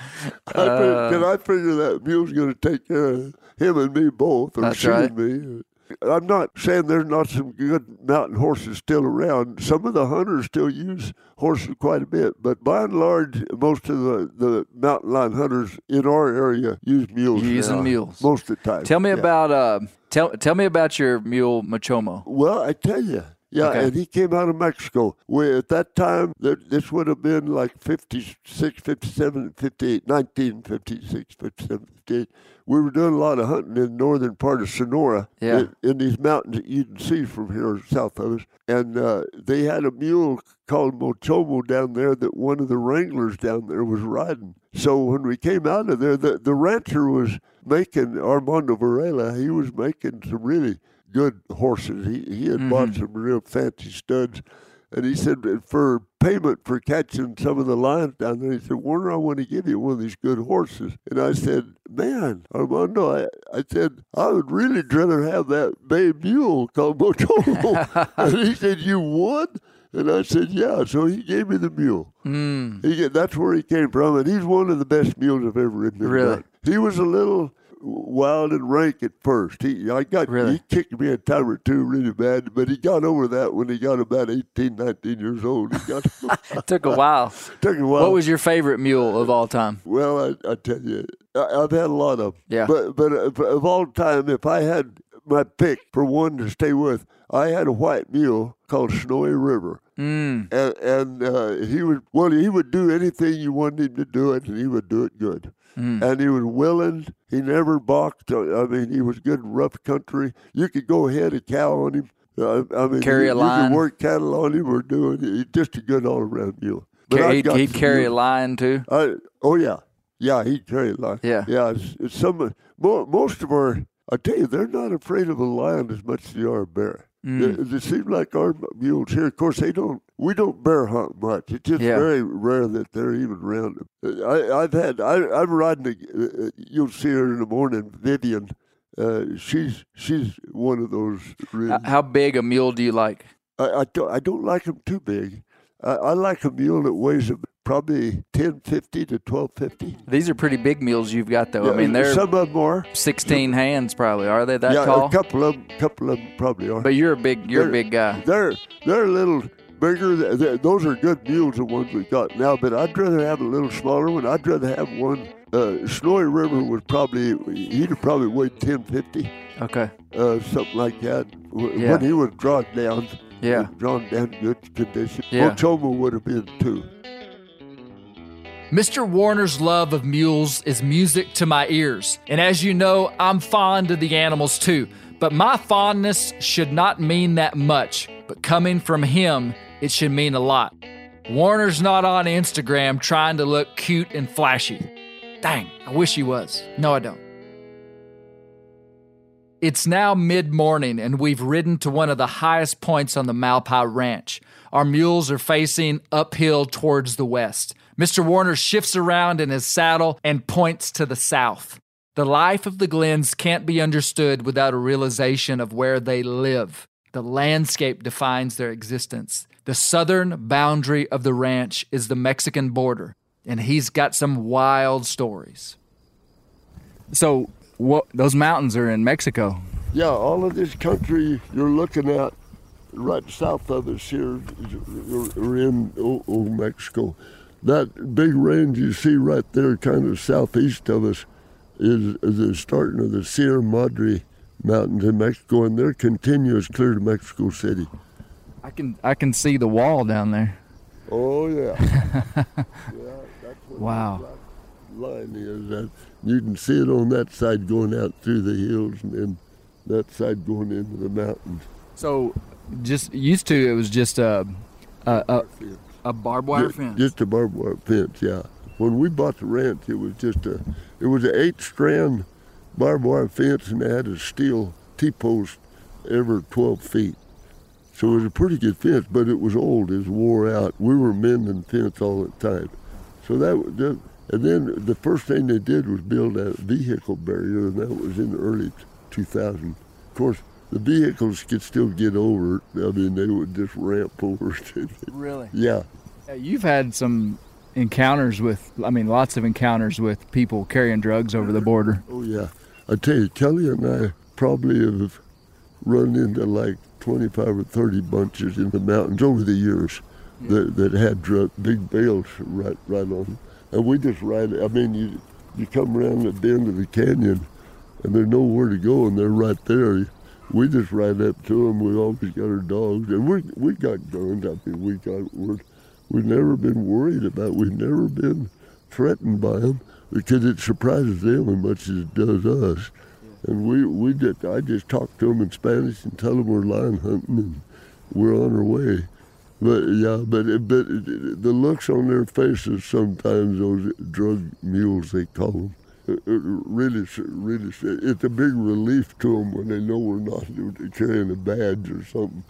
Uh. Because I figure that mule's going to take care of him and me both, or she right. and me. I'm not saying there's not some good mountain horses still around. Some of the hunters still use horses quite a bit, but by and large, most of the, the mountain lion hunters in our area use mules. Using now, mules. most of the time. Tell me Yeah. about uh, tell tell me about your mule Mochomo. Well, I tell you. Yeah, Okay. and he came out of Mexico. We, at that time, th- this would have been like 56, 57, 58, 1956, 57, 58. We were doing a lot of hunting in the northern part of Sonora Yeah. in, in these mountains that you can see from here south of us. And uh, they had a mule called Mochomo down there that one of the wranglers down there was riding. So when we came out of there, the, the rancher was making, Armando Varela, he was making some really good horses. He, he had bought some real fancy studs. And he said, for payment for catching some of the lions down there, he said, Warner, I want to give you one of these good horses. And I said, man, Armando, I, I said, I would really rather have that bay mule called Mochomo. and he said, you would? And I said, yeah. So he gave me the mule. Mm. He, that's where he came from. And he's one of the best mules I've ever ridden. Really? He was a little wild and rank at first. He, I got, Really? he kicked me a time or two really bad, but he got over that when he got about 18, 19 years old. He got, It took a while. took a while. What was your favorite mule of all time? Well, I, I tell you, I, I've had a lot of. Yeah. But but uh, of all time, if I had my pick for one to stay with, I had a white mule called Snowy River, Mm. and and uh, he would well he would do anything you wanted him to do it, and he would do it good. Mm. And he was willing. He never balked. I mean, he was good in rough country. You could go ahead a cow on him. Uh, I mean, Carry you, a you line. could work cattle on him or do it. He's just a good all around mule. But Car- he'd, he'd carry a mules. lion too. I, oh yeah, yeah. He carried a lion. Yeah. yeah. It's, it's some mo- most of our. I tell you, they're not afraid of a lion as much as they are a bear. Mm. It, it seems like our mules here. Of course, they don't. We don't bear hunt much. It's just Yeah. very rare that they're even around. I, I've had. I, I'm riding. A, uh, you'll see her in the morning, Vivian. Uh, she's she's one of those. H- How big a mule do you like? I, I don't. I don't like them too big. I, I like a mule that weighs probably ten fifty to twelve fifty. These are pretty big mules you've got though. I mean, they're some of them are. 16 hands probably. Are they that yeah, tall? a couple of them, couple of them probably are. But you're a big, you're a They're- big guy. They're they're a little bigger. Th- th- Those are good mules, the ones we got now. But I'd rather have a little smaller one. I'd rather have one. Uh, Snowy River was probably he'd have probably weighed ten fifty, Okay. uh, something like that. Yeah. When he was drawn down, Yeah. drawn down good condition. Yeah. Mochomo would have been too. Mr. Warner's love of mules is music to my ears. And as you know, I'm fond of the animals too. But my fondness should not mean that much. But coming from him, it should mean a lot. Warner's not on Instagram trying to look cute and flashy. Dang, I wish he was. No, I don't. It's now mid morning, and we've ridden to one of the highest points on the Malpai Ranch. Our mules are facing uphill towards the west. Mr. Warner shifts around in his saddle and points to the south. The life of the Glenns can't be understood without a realization of where they live. The landscape defines their existence. The southern boundary of the ranch is the Mexican border, and he's got some wild stories. So, what those mountains are in Mexico. Yeah, all of this country you're looking at right south of us here, we're in old, old Mexico. That big range you see right there, kind of southeast of us, is, is the starting of the Sierra Madre Mountains in Mexico, and they're continuous clear to Mexico City. I can I can see the wall down there. Oh yeah, yeah. That's what Wow. line is. That you can see it on that side going out through the hills, and then that side going into the mountains. So, just used to it was just a a, a, a barbed wire Ju- fence. Just a barbed wire fence, yeah. When we bought the ranch, it was just a, it was an eight strand barbed wire fence, and they had a steel T post every 12 feet. So it was a pretty good fence, but it was old. It was wore out. We were mending fence all the time. So that, was- that and then the first thing they did was build a vehicle barrier, and that was in the early 2000. Of course, the vehicles could still get over it. I mean, they would just ramp over it. Really? yeah. Yeah, You've had some encounters with, I mean, lots of encounters with people carrying drugs over the border. Oh yeah, I tell you, Kelly and I probably have run into like 25 or 30 bunches in the mountains over the years hmm. that, that had dr- big bales right right on them, and we just ride. I mean, you you come around the bend of the canyon, and there's nowhere to go, and they're right there. We just ride up to them. We always got our dogs, and we we got guns. I mean, we got we're, we've never been worried about. We've never been threatened by them because it surprises them as much as it does us. And we, we just, I just talk to them in Spanish and tell them we're lion hunting and we're on our way. But yeah, but but the looks on their faces sometimes those drug mules they call them, really, really, it's a big relief to them when they know we're not carrying a badge or something.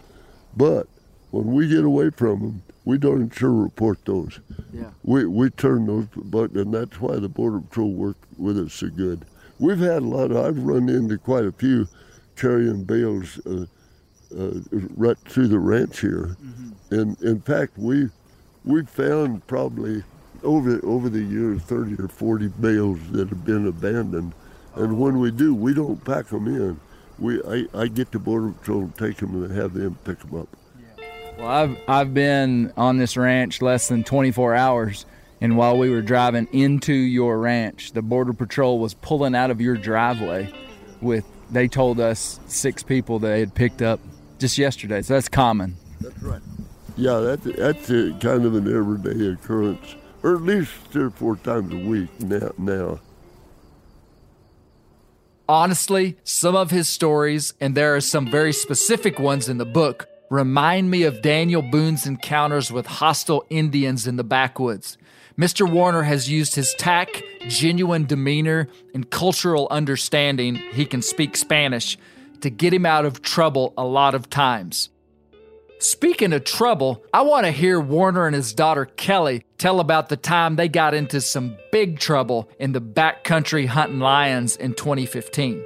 But when we get away from them, we darn sure report those. Yeah. We we turn those, but and that's why the border patrol work with us so good. We've had a lot. Of, I've run into quite a few carrying bales uh, uh, right through the ranch here, and in fact we we found probably over over the years thirty or forty bales that have been abandoned, and when we do, we don't pack them in. We I, I get the border patrol and take them and have them pick them up. Well, I've I've been on this ranch less than 24 hours, and while we were driving into your ranch, the border patrol was pulling out of your driveway with they told us six people they had picked up just yesterday. So that's common. That's right. Yeah, that's that's a kind of an everyday occurrence, or at least three or four times a week now. Now, Honestly, some of his stories, and there are some very specific ones in the book, remind me of Daniel Boone's encounters with hostile Indians in the backwoods. Mr. Warner has used his tact, genuine demeanor, and cultural understanding, he can speak Spanish, to get him out of trouble a lot of times. Speaking of trouble, I want to hear Warner and his daughter Kelly tell about the time they got into some big trouble in the backcountry hunting lions in 2015.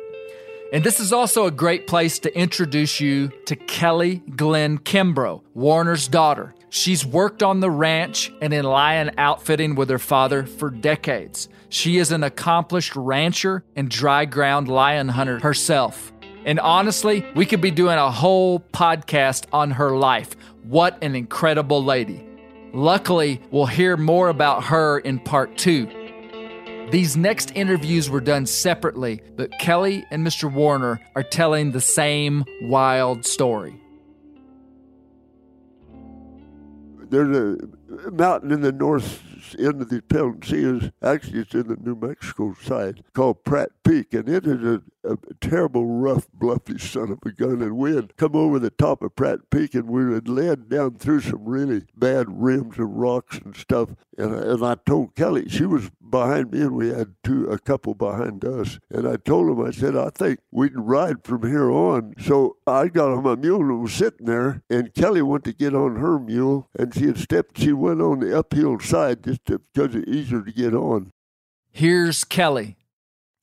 And this is also a great place to introduce you to Kelly Glenn Kimbrough, Warner's daughter. She's worked on the ranch and in lion outfitting with her father for decades. She is an accomplished rancher and dry ground lion hunter herself. And honestly, we could be doing a whole podcast on her life. What an incredible lady. Luckily, we'll hear more about her in part two. These next interviews were done separately, but Kelly and Mr. Warner are telling the same wild story. there's a mountain in the north end of the Peloncillos. Actually it's in the New Mexico side called Pratt Peak, and it is a, a terrible, rough, bluffy son of a gun. And we had come over the top of Pratt Peak, and we had led down through some really bad rims of rocks and stuff. And I, and I told Kelly she was behind me, and we had two a couple behind us. And I told him, I said, I think we can ride from here on. So I got on my mule and was sitting there, and Kelly went to get on her mule, and she had stepped. She went on the uphill side just to, because it's easier to get on. Here's Kelly.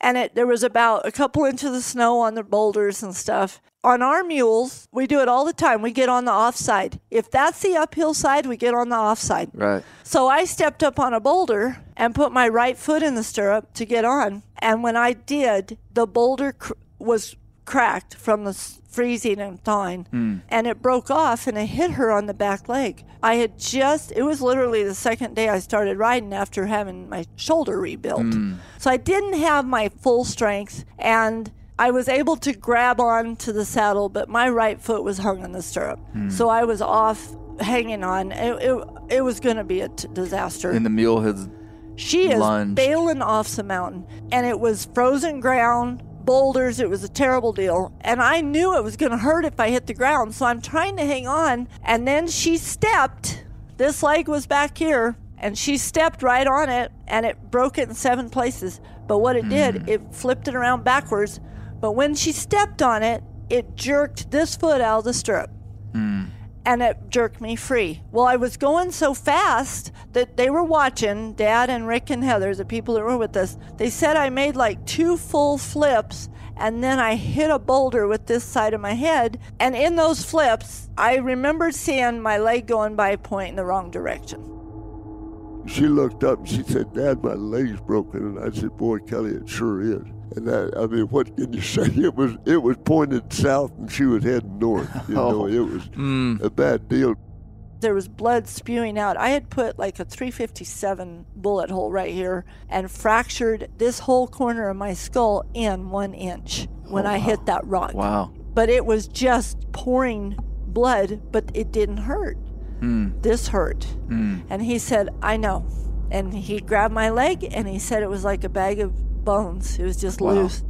And it there was about a couple inches of snow on the boulders and stuff. On our mules, we do it all the time. We get on the off side. If that's the uphill side, we get on the off side. Right. So I stepped up on a boulder and put my right foot in the stirrup to get on. And when I did, the boulder cr- was cracked from the freezing and thawing, hmm. and it broke off and it hit her on the back leg. I had just, it was literally the second day I started riding after having my shoulder rebuilt. Hmm. So I didn't have my full strength and I was able to grab on to the saddle, but my right foot was hung on the stirrup. Hmm. So I was off hanging on. It, it, it was going to be a t- disaster. And the mule has She is lunged. bailing off the mountain, and it was frozen ground, boulders. It was a terrible deal. And I knew it was going to hurt if I hit the ground, so I'm trying to hang on. And then she stepped. This leg was back here, and she stepped right on it, and it broke it in seven places. But what it did, mm-hmm. it flipped it around backwards. But when she stepped on it, it jerked this foot out of the stirrup. Mm. And it jerked me free. Well, I was going so fast that they were watching, Dad and Rick and Heather, the people that were with us. They said I made like two full flips and then I hit a boulder with this side of my head. And in those flips, I remembered seeing my leg going by a point in the wrong direction. She looked up and she said, Dad, my leg's broken. And I said, Boy, Kelly, it sure is. And I, I mean, what can you say? It was it was pointed south and she was heading north. You oh. know, it was hmm. a bad deal. there was blood spewing out. I had put like a 357 bullet hole right here and fractured this whole corner of my skull in one inch when oh, I hit that rock. Wow. But it was just pouring blood, but it didn't hurt. Hmm. This hurt. Hmm. And he said, I know. And he grabbed my leg and he said it was like a bag of bones. It was just loose.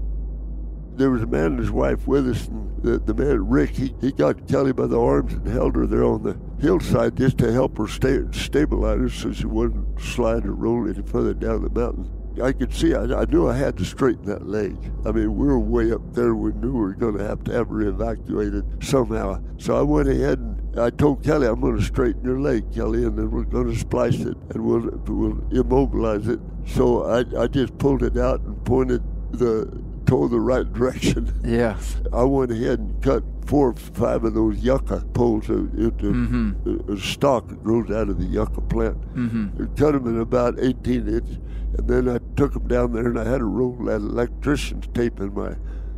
There was a man and his wife with us, and the, the man, Rick, he, he got Kelly by the arms and held her there on the hillside just to help her stay, stabilize her so she wouldn't slide or roll any further down the mountain. I could see, I, I knew I had to straighten that leg. I mean, we were way up there. We knew we were going to have to have her evacuated somehow. So I went ahead and I told Kelly, I'm going to straighten your leg, Kelly, and then we're going to splice it and we'll, we'll immobilize it. So I, I just pulled it out and pointed the toward the right direction. Yeah. I went ahead and cut four or five of those yucca poles into a, a stalk that grows out of the yucca plant. Mm-hmm. Cut them in about 18 inches, and then I took them down there and I had a roll of that electrician's tape in my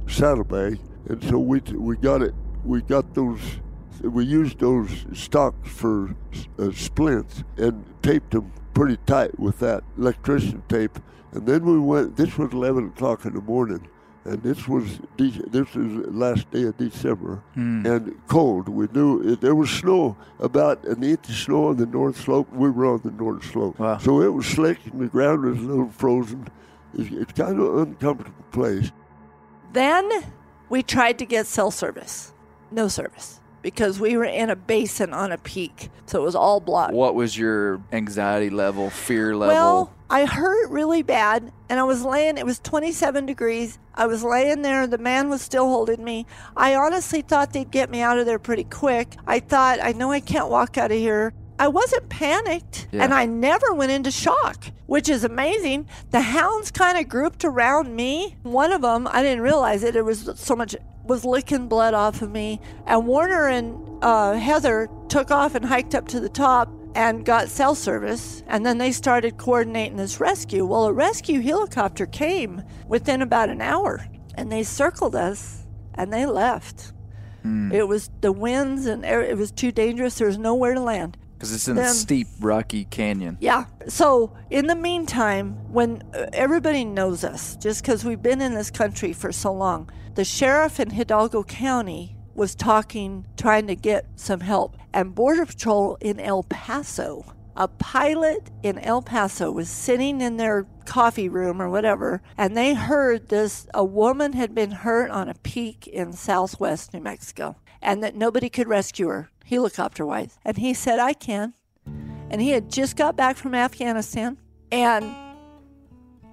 saddlebag, and so we we got it. We got those. We used those stocks for uh, splints and taped them pretty tight with that electrician tape. And then we went. This was 11 o'clock in the morning and this was De- this was last day of December, and cold. We knew it, there was snow, about an inch of snow on the north slope. We were on the north slope, Wow. so it was slick, and the ground was a little frozen. It's, it's kind of an uncomfortable place. Then we tried to get cell service. No service because we were in a basin on a peak. So it was all blocked. What was your anxiety level, fear level? Well, I hurt really bad and I was laying, it was 27 degrees. I was laying there, the man was still holding me. I honestly thought they'd get me out of there pretty quick. I thought, I know I can't walk out of here. I wasn't panicked Yeah. and I never went into shock, which is amazing. The hounds kind of grouped around me. One of them, I didn't realize it, it was so much, was licking blood off of me. And Warner and uh, Heather took off and hiked up to the top and got cell service. And then they started coordinating this rescue. Well, a rescue helicopter came within about an hour and they circled us and they left. It was the winds and it was too dangerous. There was nowhere to land. because it's in a steep, rocky canyon. Yeah. So, in the meantime, when uh, everybody knows us, just because we've been in this country for so long, the sheriff in Hidalgo County was talking, trying to get some help. And Border Patrol in El Paso, a pilot in El Paso was sitting in their coffee room or whatever, and they heard this a woman had been hurt on a peak in southwest New Mexico, and that nobody could rescue her, helicopter wise. And he said, I can and he had just got back from Afghanistan. And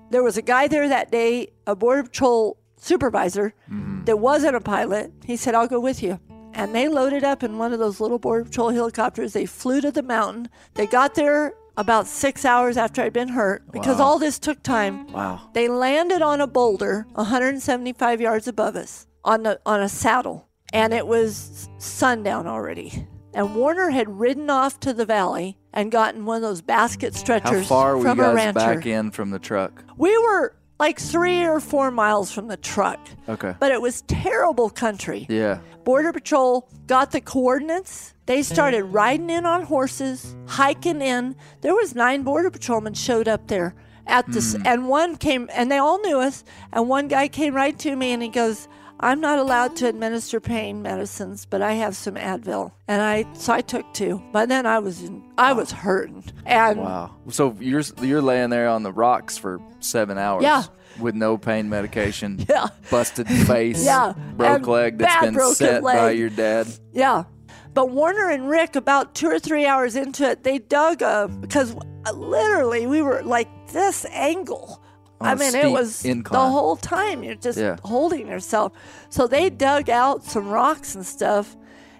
there was a guy there that day, a Border Patrol supervisor mm-hmm. that wasn't a pilot. He said, I'll go with you. And they loaded up in one of those little Border Patrol helicopters. They flew to the mountain. They got there about six hours after I'd been hurt because all this took time. Wow. They landed on a boulder 175 yards above us on a, on a saddle, and it was sundown already. And Warner had ridden off to the valley and gotten one of those basket stretchers How far were you from a guys rancher. back in from the truck? We were like three or four miles from the truck, Okay. but it was terrible country. Yeah. Border Patrol got the coordinates. They started riding in on horses, hiking in. There was nine Border Patrolmen showed up there at this, hmm. and one came, and they all knew us. And one guy came right to me, and he goes, "I'm not allowed to administer pain medicines, but I have some Advil." And I, so I took two. But then I was, in, I was hurting, and Wow. So you're you're laying there on the rocks for seven hours. Yeah. With no pain medication. Yeah. Busted face. Yeah. Broke And leg that's bad been broken set by leg. your dad. Yeah. But Warner and Rick, about two or three hours into it, they dug a because literally we were like this angle. I mean, it was incline. the whole time you're just Yeah. holding yourself. So they dug out some rocks and stuff,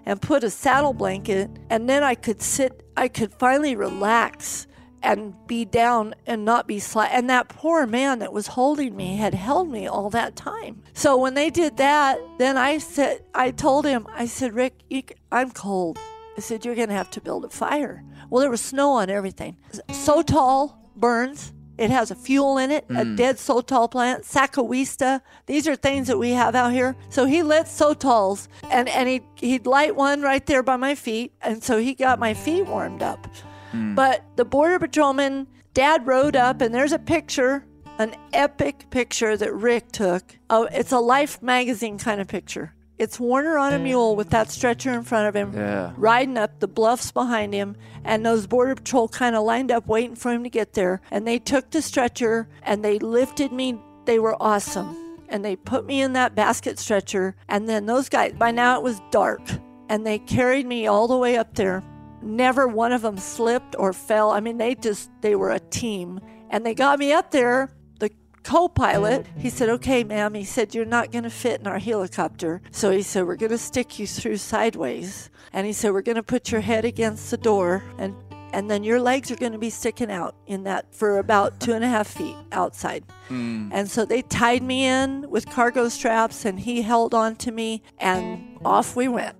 and put a saddle blanket, and then I could sit, I could finally relax and be down and not be slight. And that poor man that was holding me had held me all that time. So when they did that, then I said, I told him, I said, Rick, you, I'm cold. I said, you're going to have to build a fire. Well, there was snow on everything. Sotol burns. It has a fuel in it, a mm. dead Sotol plant, sacahuista. These are things that we have out here. So he lit Sotols and, and he'd, he'd light one right there by my feet. And so he got my feet warmed up. Mm. But the Border Patrolman, Dad rode up, and there's a picture, an epic picture that Rick took. Oh, it's a Life magazine kind of picture. It's Warner on a mule with that stretcher in front of him, Yeah. riding up the bluffs behind him, and those Border Patrol kind of lined up waiting for him to get there. And they took the stretcher and they lifted me. They were awesome. And they put me in that basket stretcher. And then those guys, by now it was dark, and they carried me all the way up there never one of them slipped or fell. I mean, they just, they were a team. And they got me up there. The co pilot, mm. he said, Okay, ma'am. He said, You're not going to fit in our helicopter. So he said, We're going to stick you through sideways. And he said, We're going to put your head against the door and and then your legs are going to be sticking out in that for about two and a half feet outside. Hmm. And so they tied me in with cargo straps, and he held on to me, and off we went.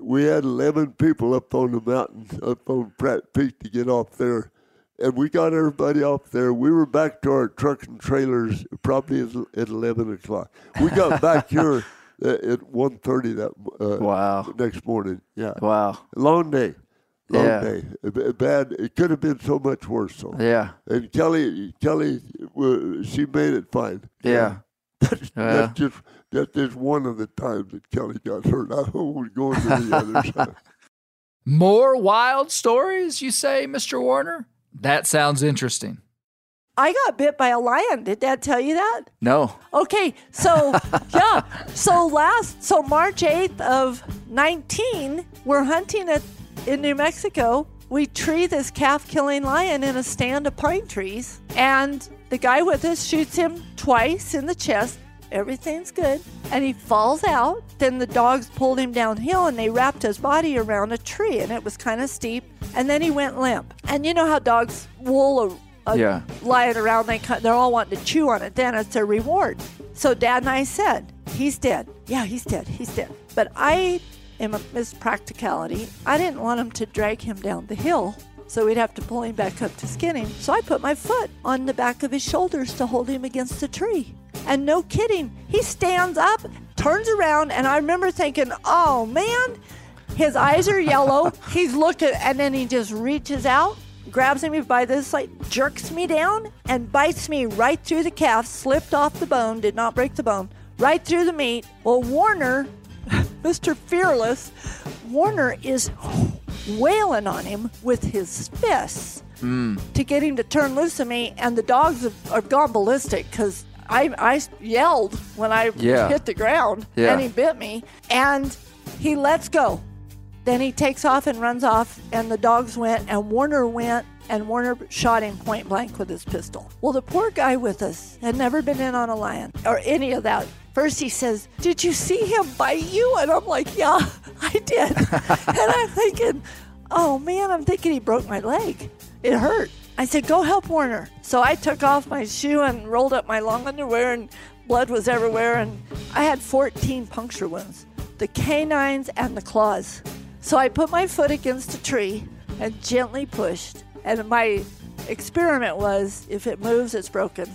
we had 11 people up on the mountain, up on Pratt Peak to get off there. And we got everybody off there. We were back to our truck and trailers probably at at 11 o'clock. We got back here at at 1.30 that uh, Wow. next morning. Yeah. Wow. Long day. Long Yeah. day. Bad. It could have been so much worse. So. Yeah. And Kelly, Kelly, uh, she made it fine. Yeah. That's, Yeah. that's just that's just one of the times that Kelly got hurt. I was going to the others. More wild stories, you say, Mr. Warner? That sounds interesting. I got bit by a lion. Did Dad tell you that? No. Okay, so yeah, so last so March eighth of nineteen, we're hunting at in New Mexico. We tree this calf killing lion in a stand of pine trees, and the guy with us shoots him twice in the chest. Everything's good, and he falls out. Then the dogs pulled him downhill, and they wrapped his body around a tree, and it was kind of steep. And then he went limp. And you know how dogs wool a, a Yeah. lying around. they, they're all wanting to chew on it. Then it's their reward. So Dad and I said, "He's dead. Yeah, he's dead. He's dead." But I am a Miss Practicality. I didn't want him to drag him down the hill, so we'd have to pull him back up to skin him. So I put my foot on the back of his shoulders to hold him against the tree. And no kidding, he stands up, turns around, and I remember thinking, "Oh man." His eyes are yellow. He's looking, and then he just reaches out, grabs me by this, like jerks me down, and bites me right through the calf. Slipped off the bone, did not break the bone, right through the meat. Well, Warner, Mr. Fearless, Warner is wailing on him with his fists hmm. to get him to turn loose of me, and the dogs have, have gone ballistic because I, I yelled when I Yeah. hit the ground, Yeah. and he bit me, and he lets go. Then he takes off and runs off, and the dogs went, and Warner went, and Warner shot him point blank with his pistol. Well, the poor guy with us had never been in on a lion or any of that. First, he says, Did you see him bite you? And I'm like, Yeah, I did. and I'm thinking, Oh man, I'm thinking he broke my leg. It hurt. I said, Go help Warner. So I took off my shoe and rolled up my long underwear, and blood was everywhere. And I had 14 puncture wounds the canines and the claws. So I put my foot against a tree and gently pushed. And my experiment was if it moves, it's broken.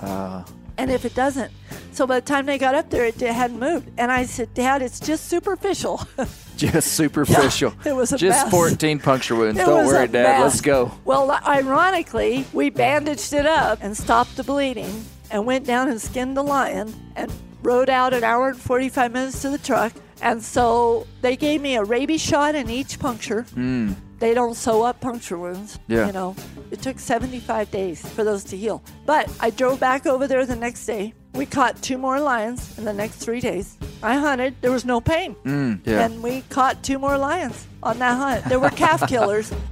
Uh, and if it doesn't. So by the time they got up there, it hadn't moved. And I said, Dad, it's just superficial. Just superficial. it was a Just mess. 14 puncture wounds. It Don't worry, Dad. mess. Let's go. Well, ironically, we bandaged it up and stopped the bleeding and went down and skinned the lion and rode out an hour and 45 minutes to the truck. And so they gave me a rabies shot in each puncture. Hmm. They don't sew up puncture wounds. Yeah. You know, it took 75 days for those to heal. But I drove back over there the next day. We caught two more lions in the next three days. I hunted. There was no pain. Mm, yeah. And we caught two more lions on that hunt. There were calf killers.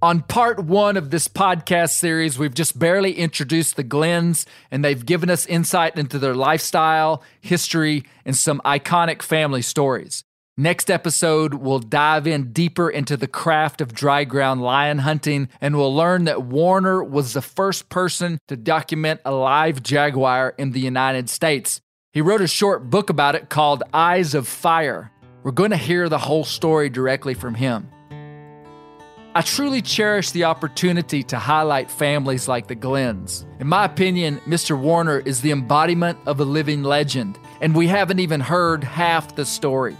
On part one of this podcast series, we've just barely introduced the Glenns, and they've given us insight into their lifestyle, history, and some iconic family stories. Next episode, we'll dive in deeper into the craft of dry ground lion hunting, and we'll learn that Warner was the first person to document a live jaguar in the United States. He wrote a short book about it called Eyes of Fire. We're going to hear the whole story directly from him. I truly cherish the opportunity to highlight families like the Glenns. In my opinion, Mr. Warner is the embodiment of a living legend, and we haven't even heard half the story.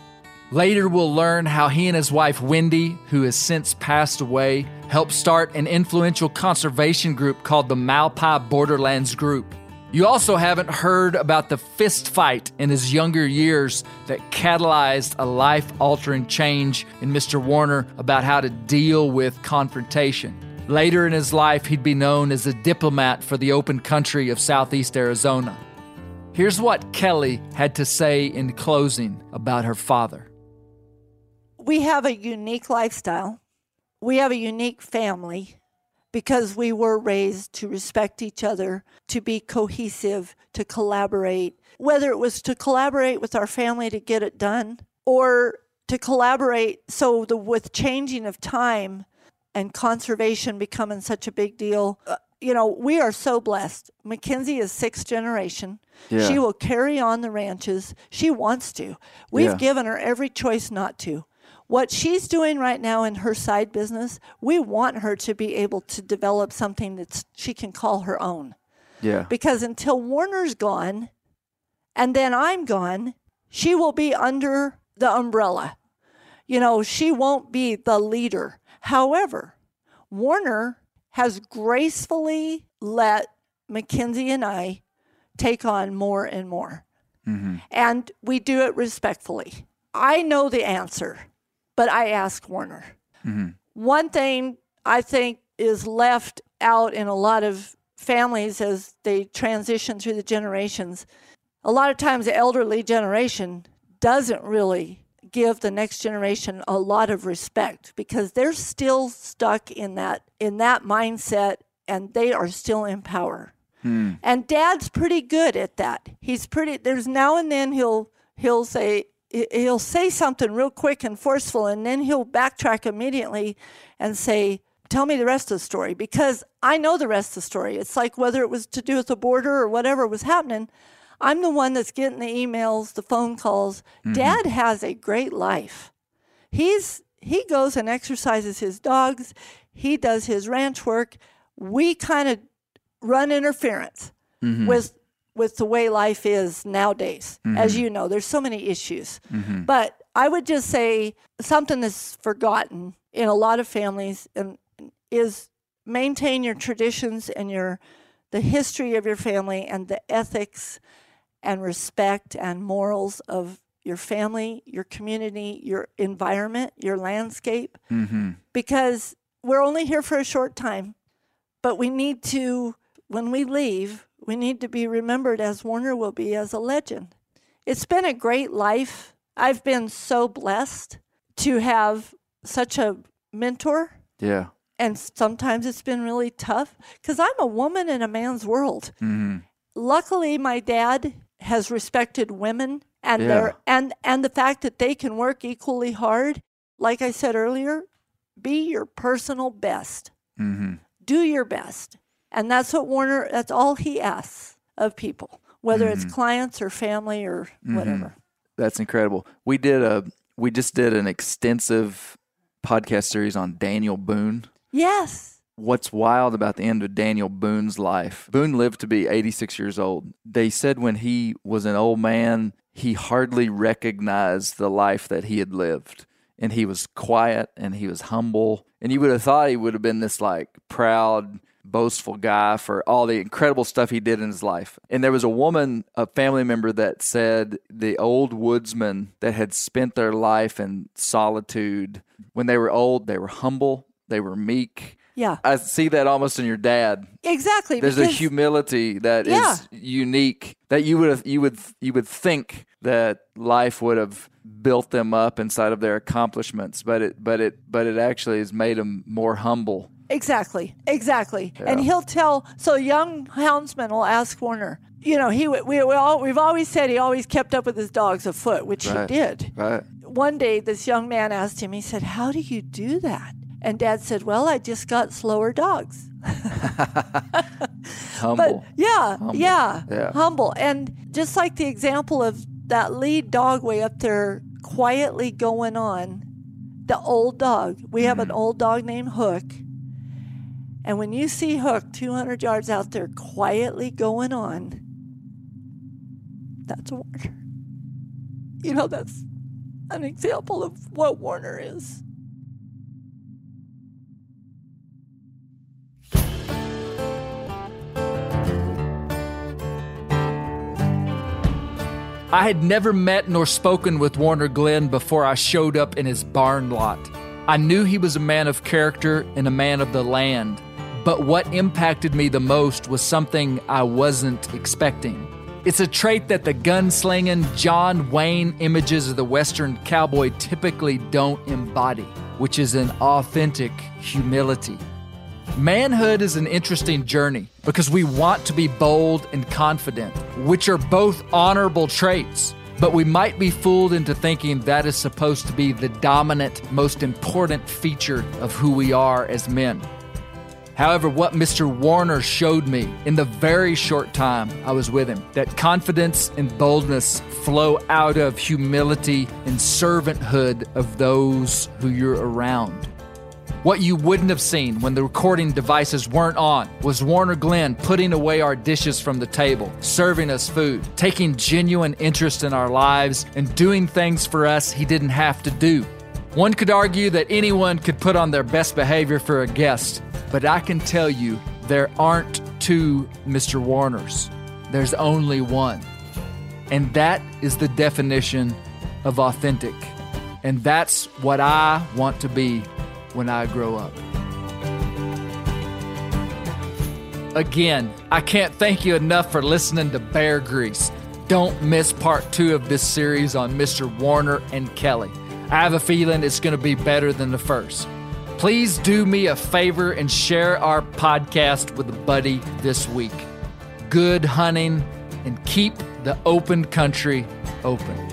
Later, we'll learn how he and his wife Wendy, who has since passed away, helped start an influential conservation group called the Malpai Borderlands Group. You also haven't heard about the fist fight in his younger years that catalyzed a life altering change in Mr. Warner about how to deal with confrontation. Later in his life, he'd be known as a diplomat for the open country of southeast Arizona. Here's what Kelly had to say in closing about her father. We have a unique lifestyle. We have a unique family because we were raised to respect each other, to be cohesive, to collaborate, whether it was to collaborate with our family to get it done or to collaborate so the with changing of time and conservation becoming such a big deal uh, you know we are so blessed mackenzie is sixth generation Yeah. she will carry on the ranches she wants to we've Yeah. given her every choice not to what she's doing right now in her side business we want her to be able to develop something that she can call her own Yeah. because until Warner's gone and then I'm gone, she will be under the umbrella. You know, she won't be the leader. However, Warner has gracefully let Mackenzie and I take on more and more. Mm-hmm. And we do it respectfully. I know the answer, but I ask Warner. Mm-hmm. One thing I think is left out in a lot of families as they transition through the generations, a lot of times the elderly generation doesn't really give the next generation a lot of respect because they're still stuck in that in that mindset and they are still in power. Hmm. And dad's pretty good at that. He's pretty there's now and then he'll he'll say he'll say something real quick and forceful and then he'll backtrack immediately and say tell me the rest of the story because I know the rest of the story. It's like whether it was to do with the border or whatever was happening, I'm the one that's getting the emails, the phone calls. Mm-hmm. Dad has a great life. He's he goes and exercises his dogs. He does his ranch work. We kind of run interference mm-hmm. with with the way life is nowadays. As mm-hmm. you know, there's so many issues. Mm-hmm. But I would just say something that's forgotten in a lot of families and is maintain your traditions and your the history of your family and the ethics and respect and morals of your family, your community, your environment, your landscape mm-hmm. because we're only here for a short time, but we need to, when we leave, we need to be remembered as Warner will be as a legend. It's been a great life. I've been so blessed to have such a mentor, Yeah. and sometimes it's been really tough because I'm a woman in a man's world. Mm-hmm. Luckily, my dad has respected women and Yeah. their and and the fact that they can work equally hard. Like I said earlier, be your personal best. Mm-hmm. Do your best, and that's what Warner. That's all he asks of people, whether it's mm-hmm. clients or family or mm-hmm. whatever. That's incredible. We did a we just did an extensive podcast series on Daniel Boone. Yes. What's wild about the end of Daniel Boone's life? Boone lived to be 86 years old. They said when he was an old man, he hardly recognized the life that he had lived. And he was quiet and he was humble. And you would have thought he would have been this like proud, boastful guy for all the incredible stuff he did in his life. And there was a woman, a family member that said the old woodsmen that had spent their life in solitude, when they were old, they were humble, they were meek, Yeah. I see that almost in your dad. Exactly. There's a humility that is Yeah. unique that you would have, you would you would think that life would have built them up inside of their accomplishments, but it but it but it actually has made them more humble. Exactly, exactly. And he'll tell. So young houndsman will ask Warner. You know, he we we all we've always said he always kept up with his dogs afoot, which Right. he did. Right. One day, this young man asked him. He said, "How do you do that?" And Dad said, "Well, I just got slower dogs." Humble. But yeah, Humble. yeah, Yeah. humble. And just like the example of that lead dog way up there quietly going on, the old dog. We have Mm-hmm. an old dog named Hook. And when you see Hook 200 yards out there quietly going on, that's a Warner. You know, that's an example of what Warner is. I had never met nor spoken with Warner Glenn before I showed up in his barn lot. I knew he was a man of character and a man of the land, but what impacted me the most was something I wasn't expecting. It's a trait that the gunslinging John Wayne images of the Western cowboy typically don't embody, which is an authentic humility. Manhood is an interesting journey because we want to be bold and confident, which are both honorable traits. But we might be fooled into thinking that is supposed to be the dominant, most important feature of who we are as men. However, what Mr. Warner showed me in the very short time I was with him, that confidence and boldness flow out of humility and servanthood of those who you're around. What you wouldn't have seen when the recording devices weren't on was Warner Glenn putting away our dishes from the table, serving us food, taking genuine interest in our lives, and doing things for us he didn't have to do. One could argue that anyone could put on their best behavior for a guest, but I can tell you there aren't two Mr. Warners. There's only one. And that is the definition of authentic. And that's what I want to be when I grow up. Again, I can't thank you enough for listening to Bear Grease. Don't miss part two of this series on Mr. Warner and Kelly. I have a feeling it's going to be better than the first. Please do me a favor and share our podcast with a buddy this week. Good hunting and keep the open country open.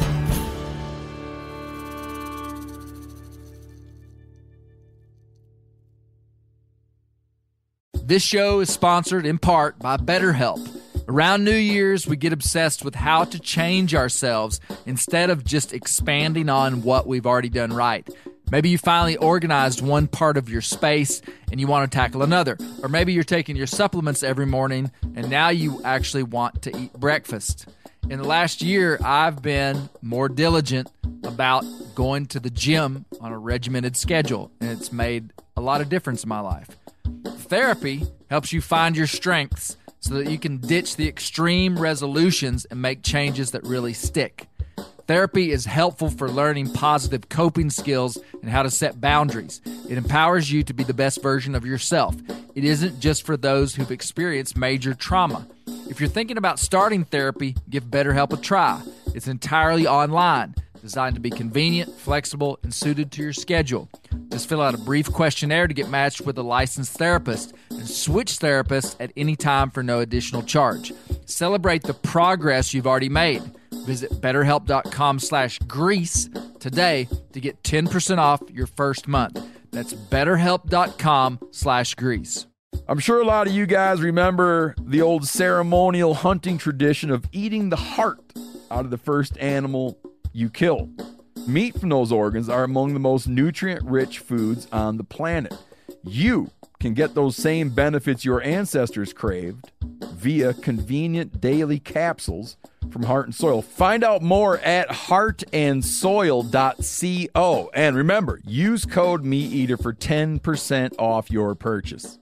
This show is sponsored in part by BetterHelp. Around New Year's, we get obsessed with how to change ourselves instead of just expanding on what we've already done right. Maybe you finally organized one part of your space and you want to tackle another. Or maybe you're taking your supplements every morning and now you actually want to eat breakfast. In the last year, I've been more diligent about going to the gym on a regimented schedule, and it's made a lot of difference in my life. Therapy helps you find your strengths so that you can ditch the extreme resolutions and make changes that really stick. Therapy is helpful for learning positive coping skills and how to set boundaries. It empowers you to be the best version of yourself. It isn't just for those who've experienced major trauma. If you're thinking about starting therapy, give BetterHelp a try. It's entirely online, designed to be convenient, flexible, and suited to your schedule. Just fill out a brief questionnaire to get matched with a licensed therapist and switch therapists at any time for no additional charge. Celebrate the progress you've already made. Visit betterhelp.com slash grease today to get 10% off your first month. That's betterhelp.com slash grease. I'm sure a lot of you guys remember the old ceremonial hunting tradition of eating the heart out of the first animal you kill. Meat from those organs are among the most nutrient rich foods on the planet. You can get those same benefits your ancestors craved via convenient daily capsules from Heart and Soil. Find out more at heartandsoil.co. And remember, use code MeatEater for 10% off your purchase.